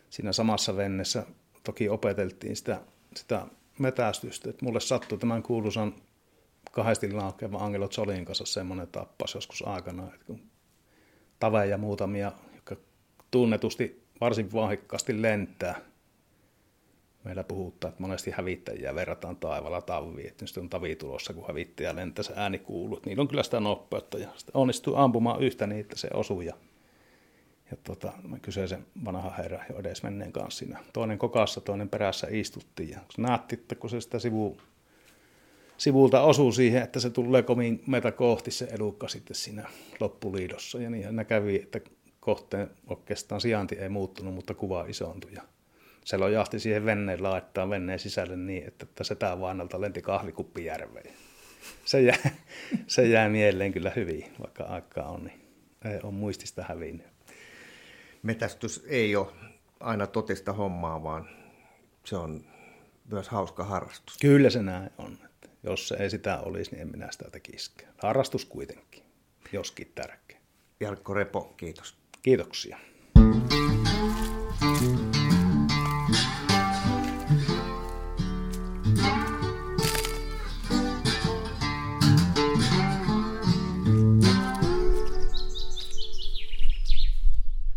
siinä samassa vennessä toki opeteltiin sitä, sitä metästystä. Et mulle sattui tämän kuuluisan kahdesti laukeavan Angelo Zolin kanssa semmoinen tappas joskus aikana, että kun muutamia, jotka tunnetusti varsin vahikkaasti lentää, meillä puhuttaa, että monesti hävittäjiä verrataan taivalla taviin, että nyt on tavi tulossa, kun hävittäjä lentää, se ääni kuuluu. Niillä on kyllä sitä nopeutta ja onnistuu ampumaan yhtä niin, että se osuu ja ja tota, kyseisen vanha herra jo edes menneen kanssa siinä. Toinen kokassa, toinen perässä istuttiin. Ja kun nähti, että kun se sitä sivu, sivulta osuu siihen, että se tulee komin meitä kohti se elukka sitten siinä loppuliidossa. Ja niin kävi, että kohteen oikeastaan sijainti ei muuttunut, mutta kuva isoontui. Ja se lojahti siihen venneen laittaa venneen sisälle niin, että, että setää vainalta lenti kahvikuppi järveen. Se jää, se jää mieleen kyllä hyvin, vaikka aikaa on, niin ei ole muistista hävinnyt metästys ei ole aina totista hommaa, vaan se on myös hauska harrastus. Kyllä se näin on. Että jos se ei sitä olisi, niin en minä sitä tekisikään. Harrastus kuitenkin, joskin tärkeä. Jarkko Repo, kiitos. Kiitoksia.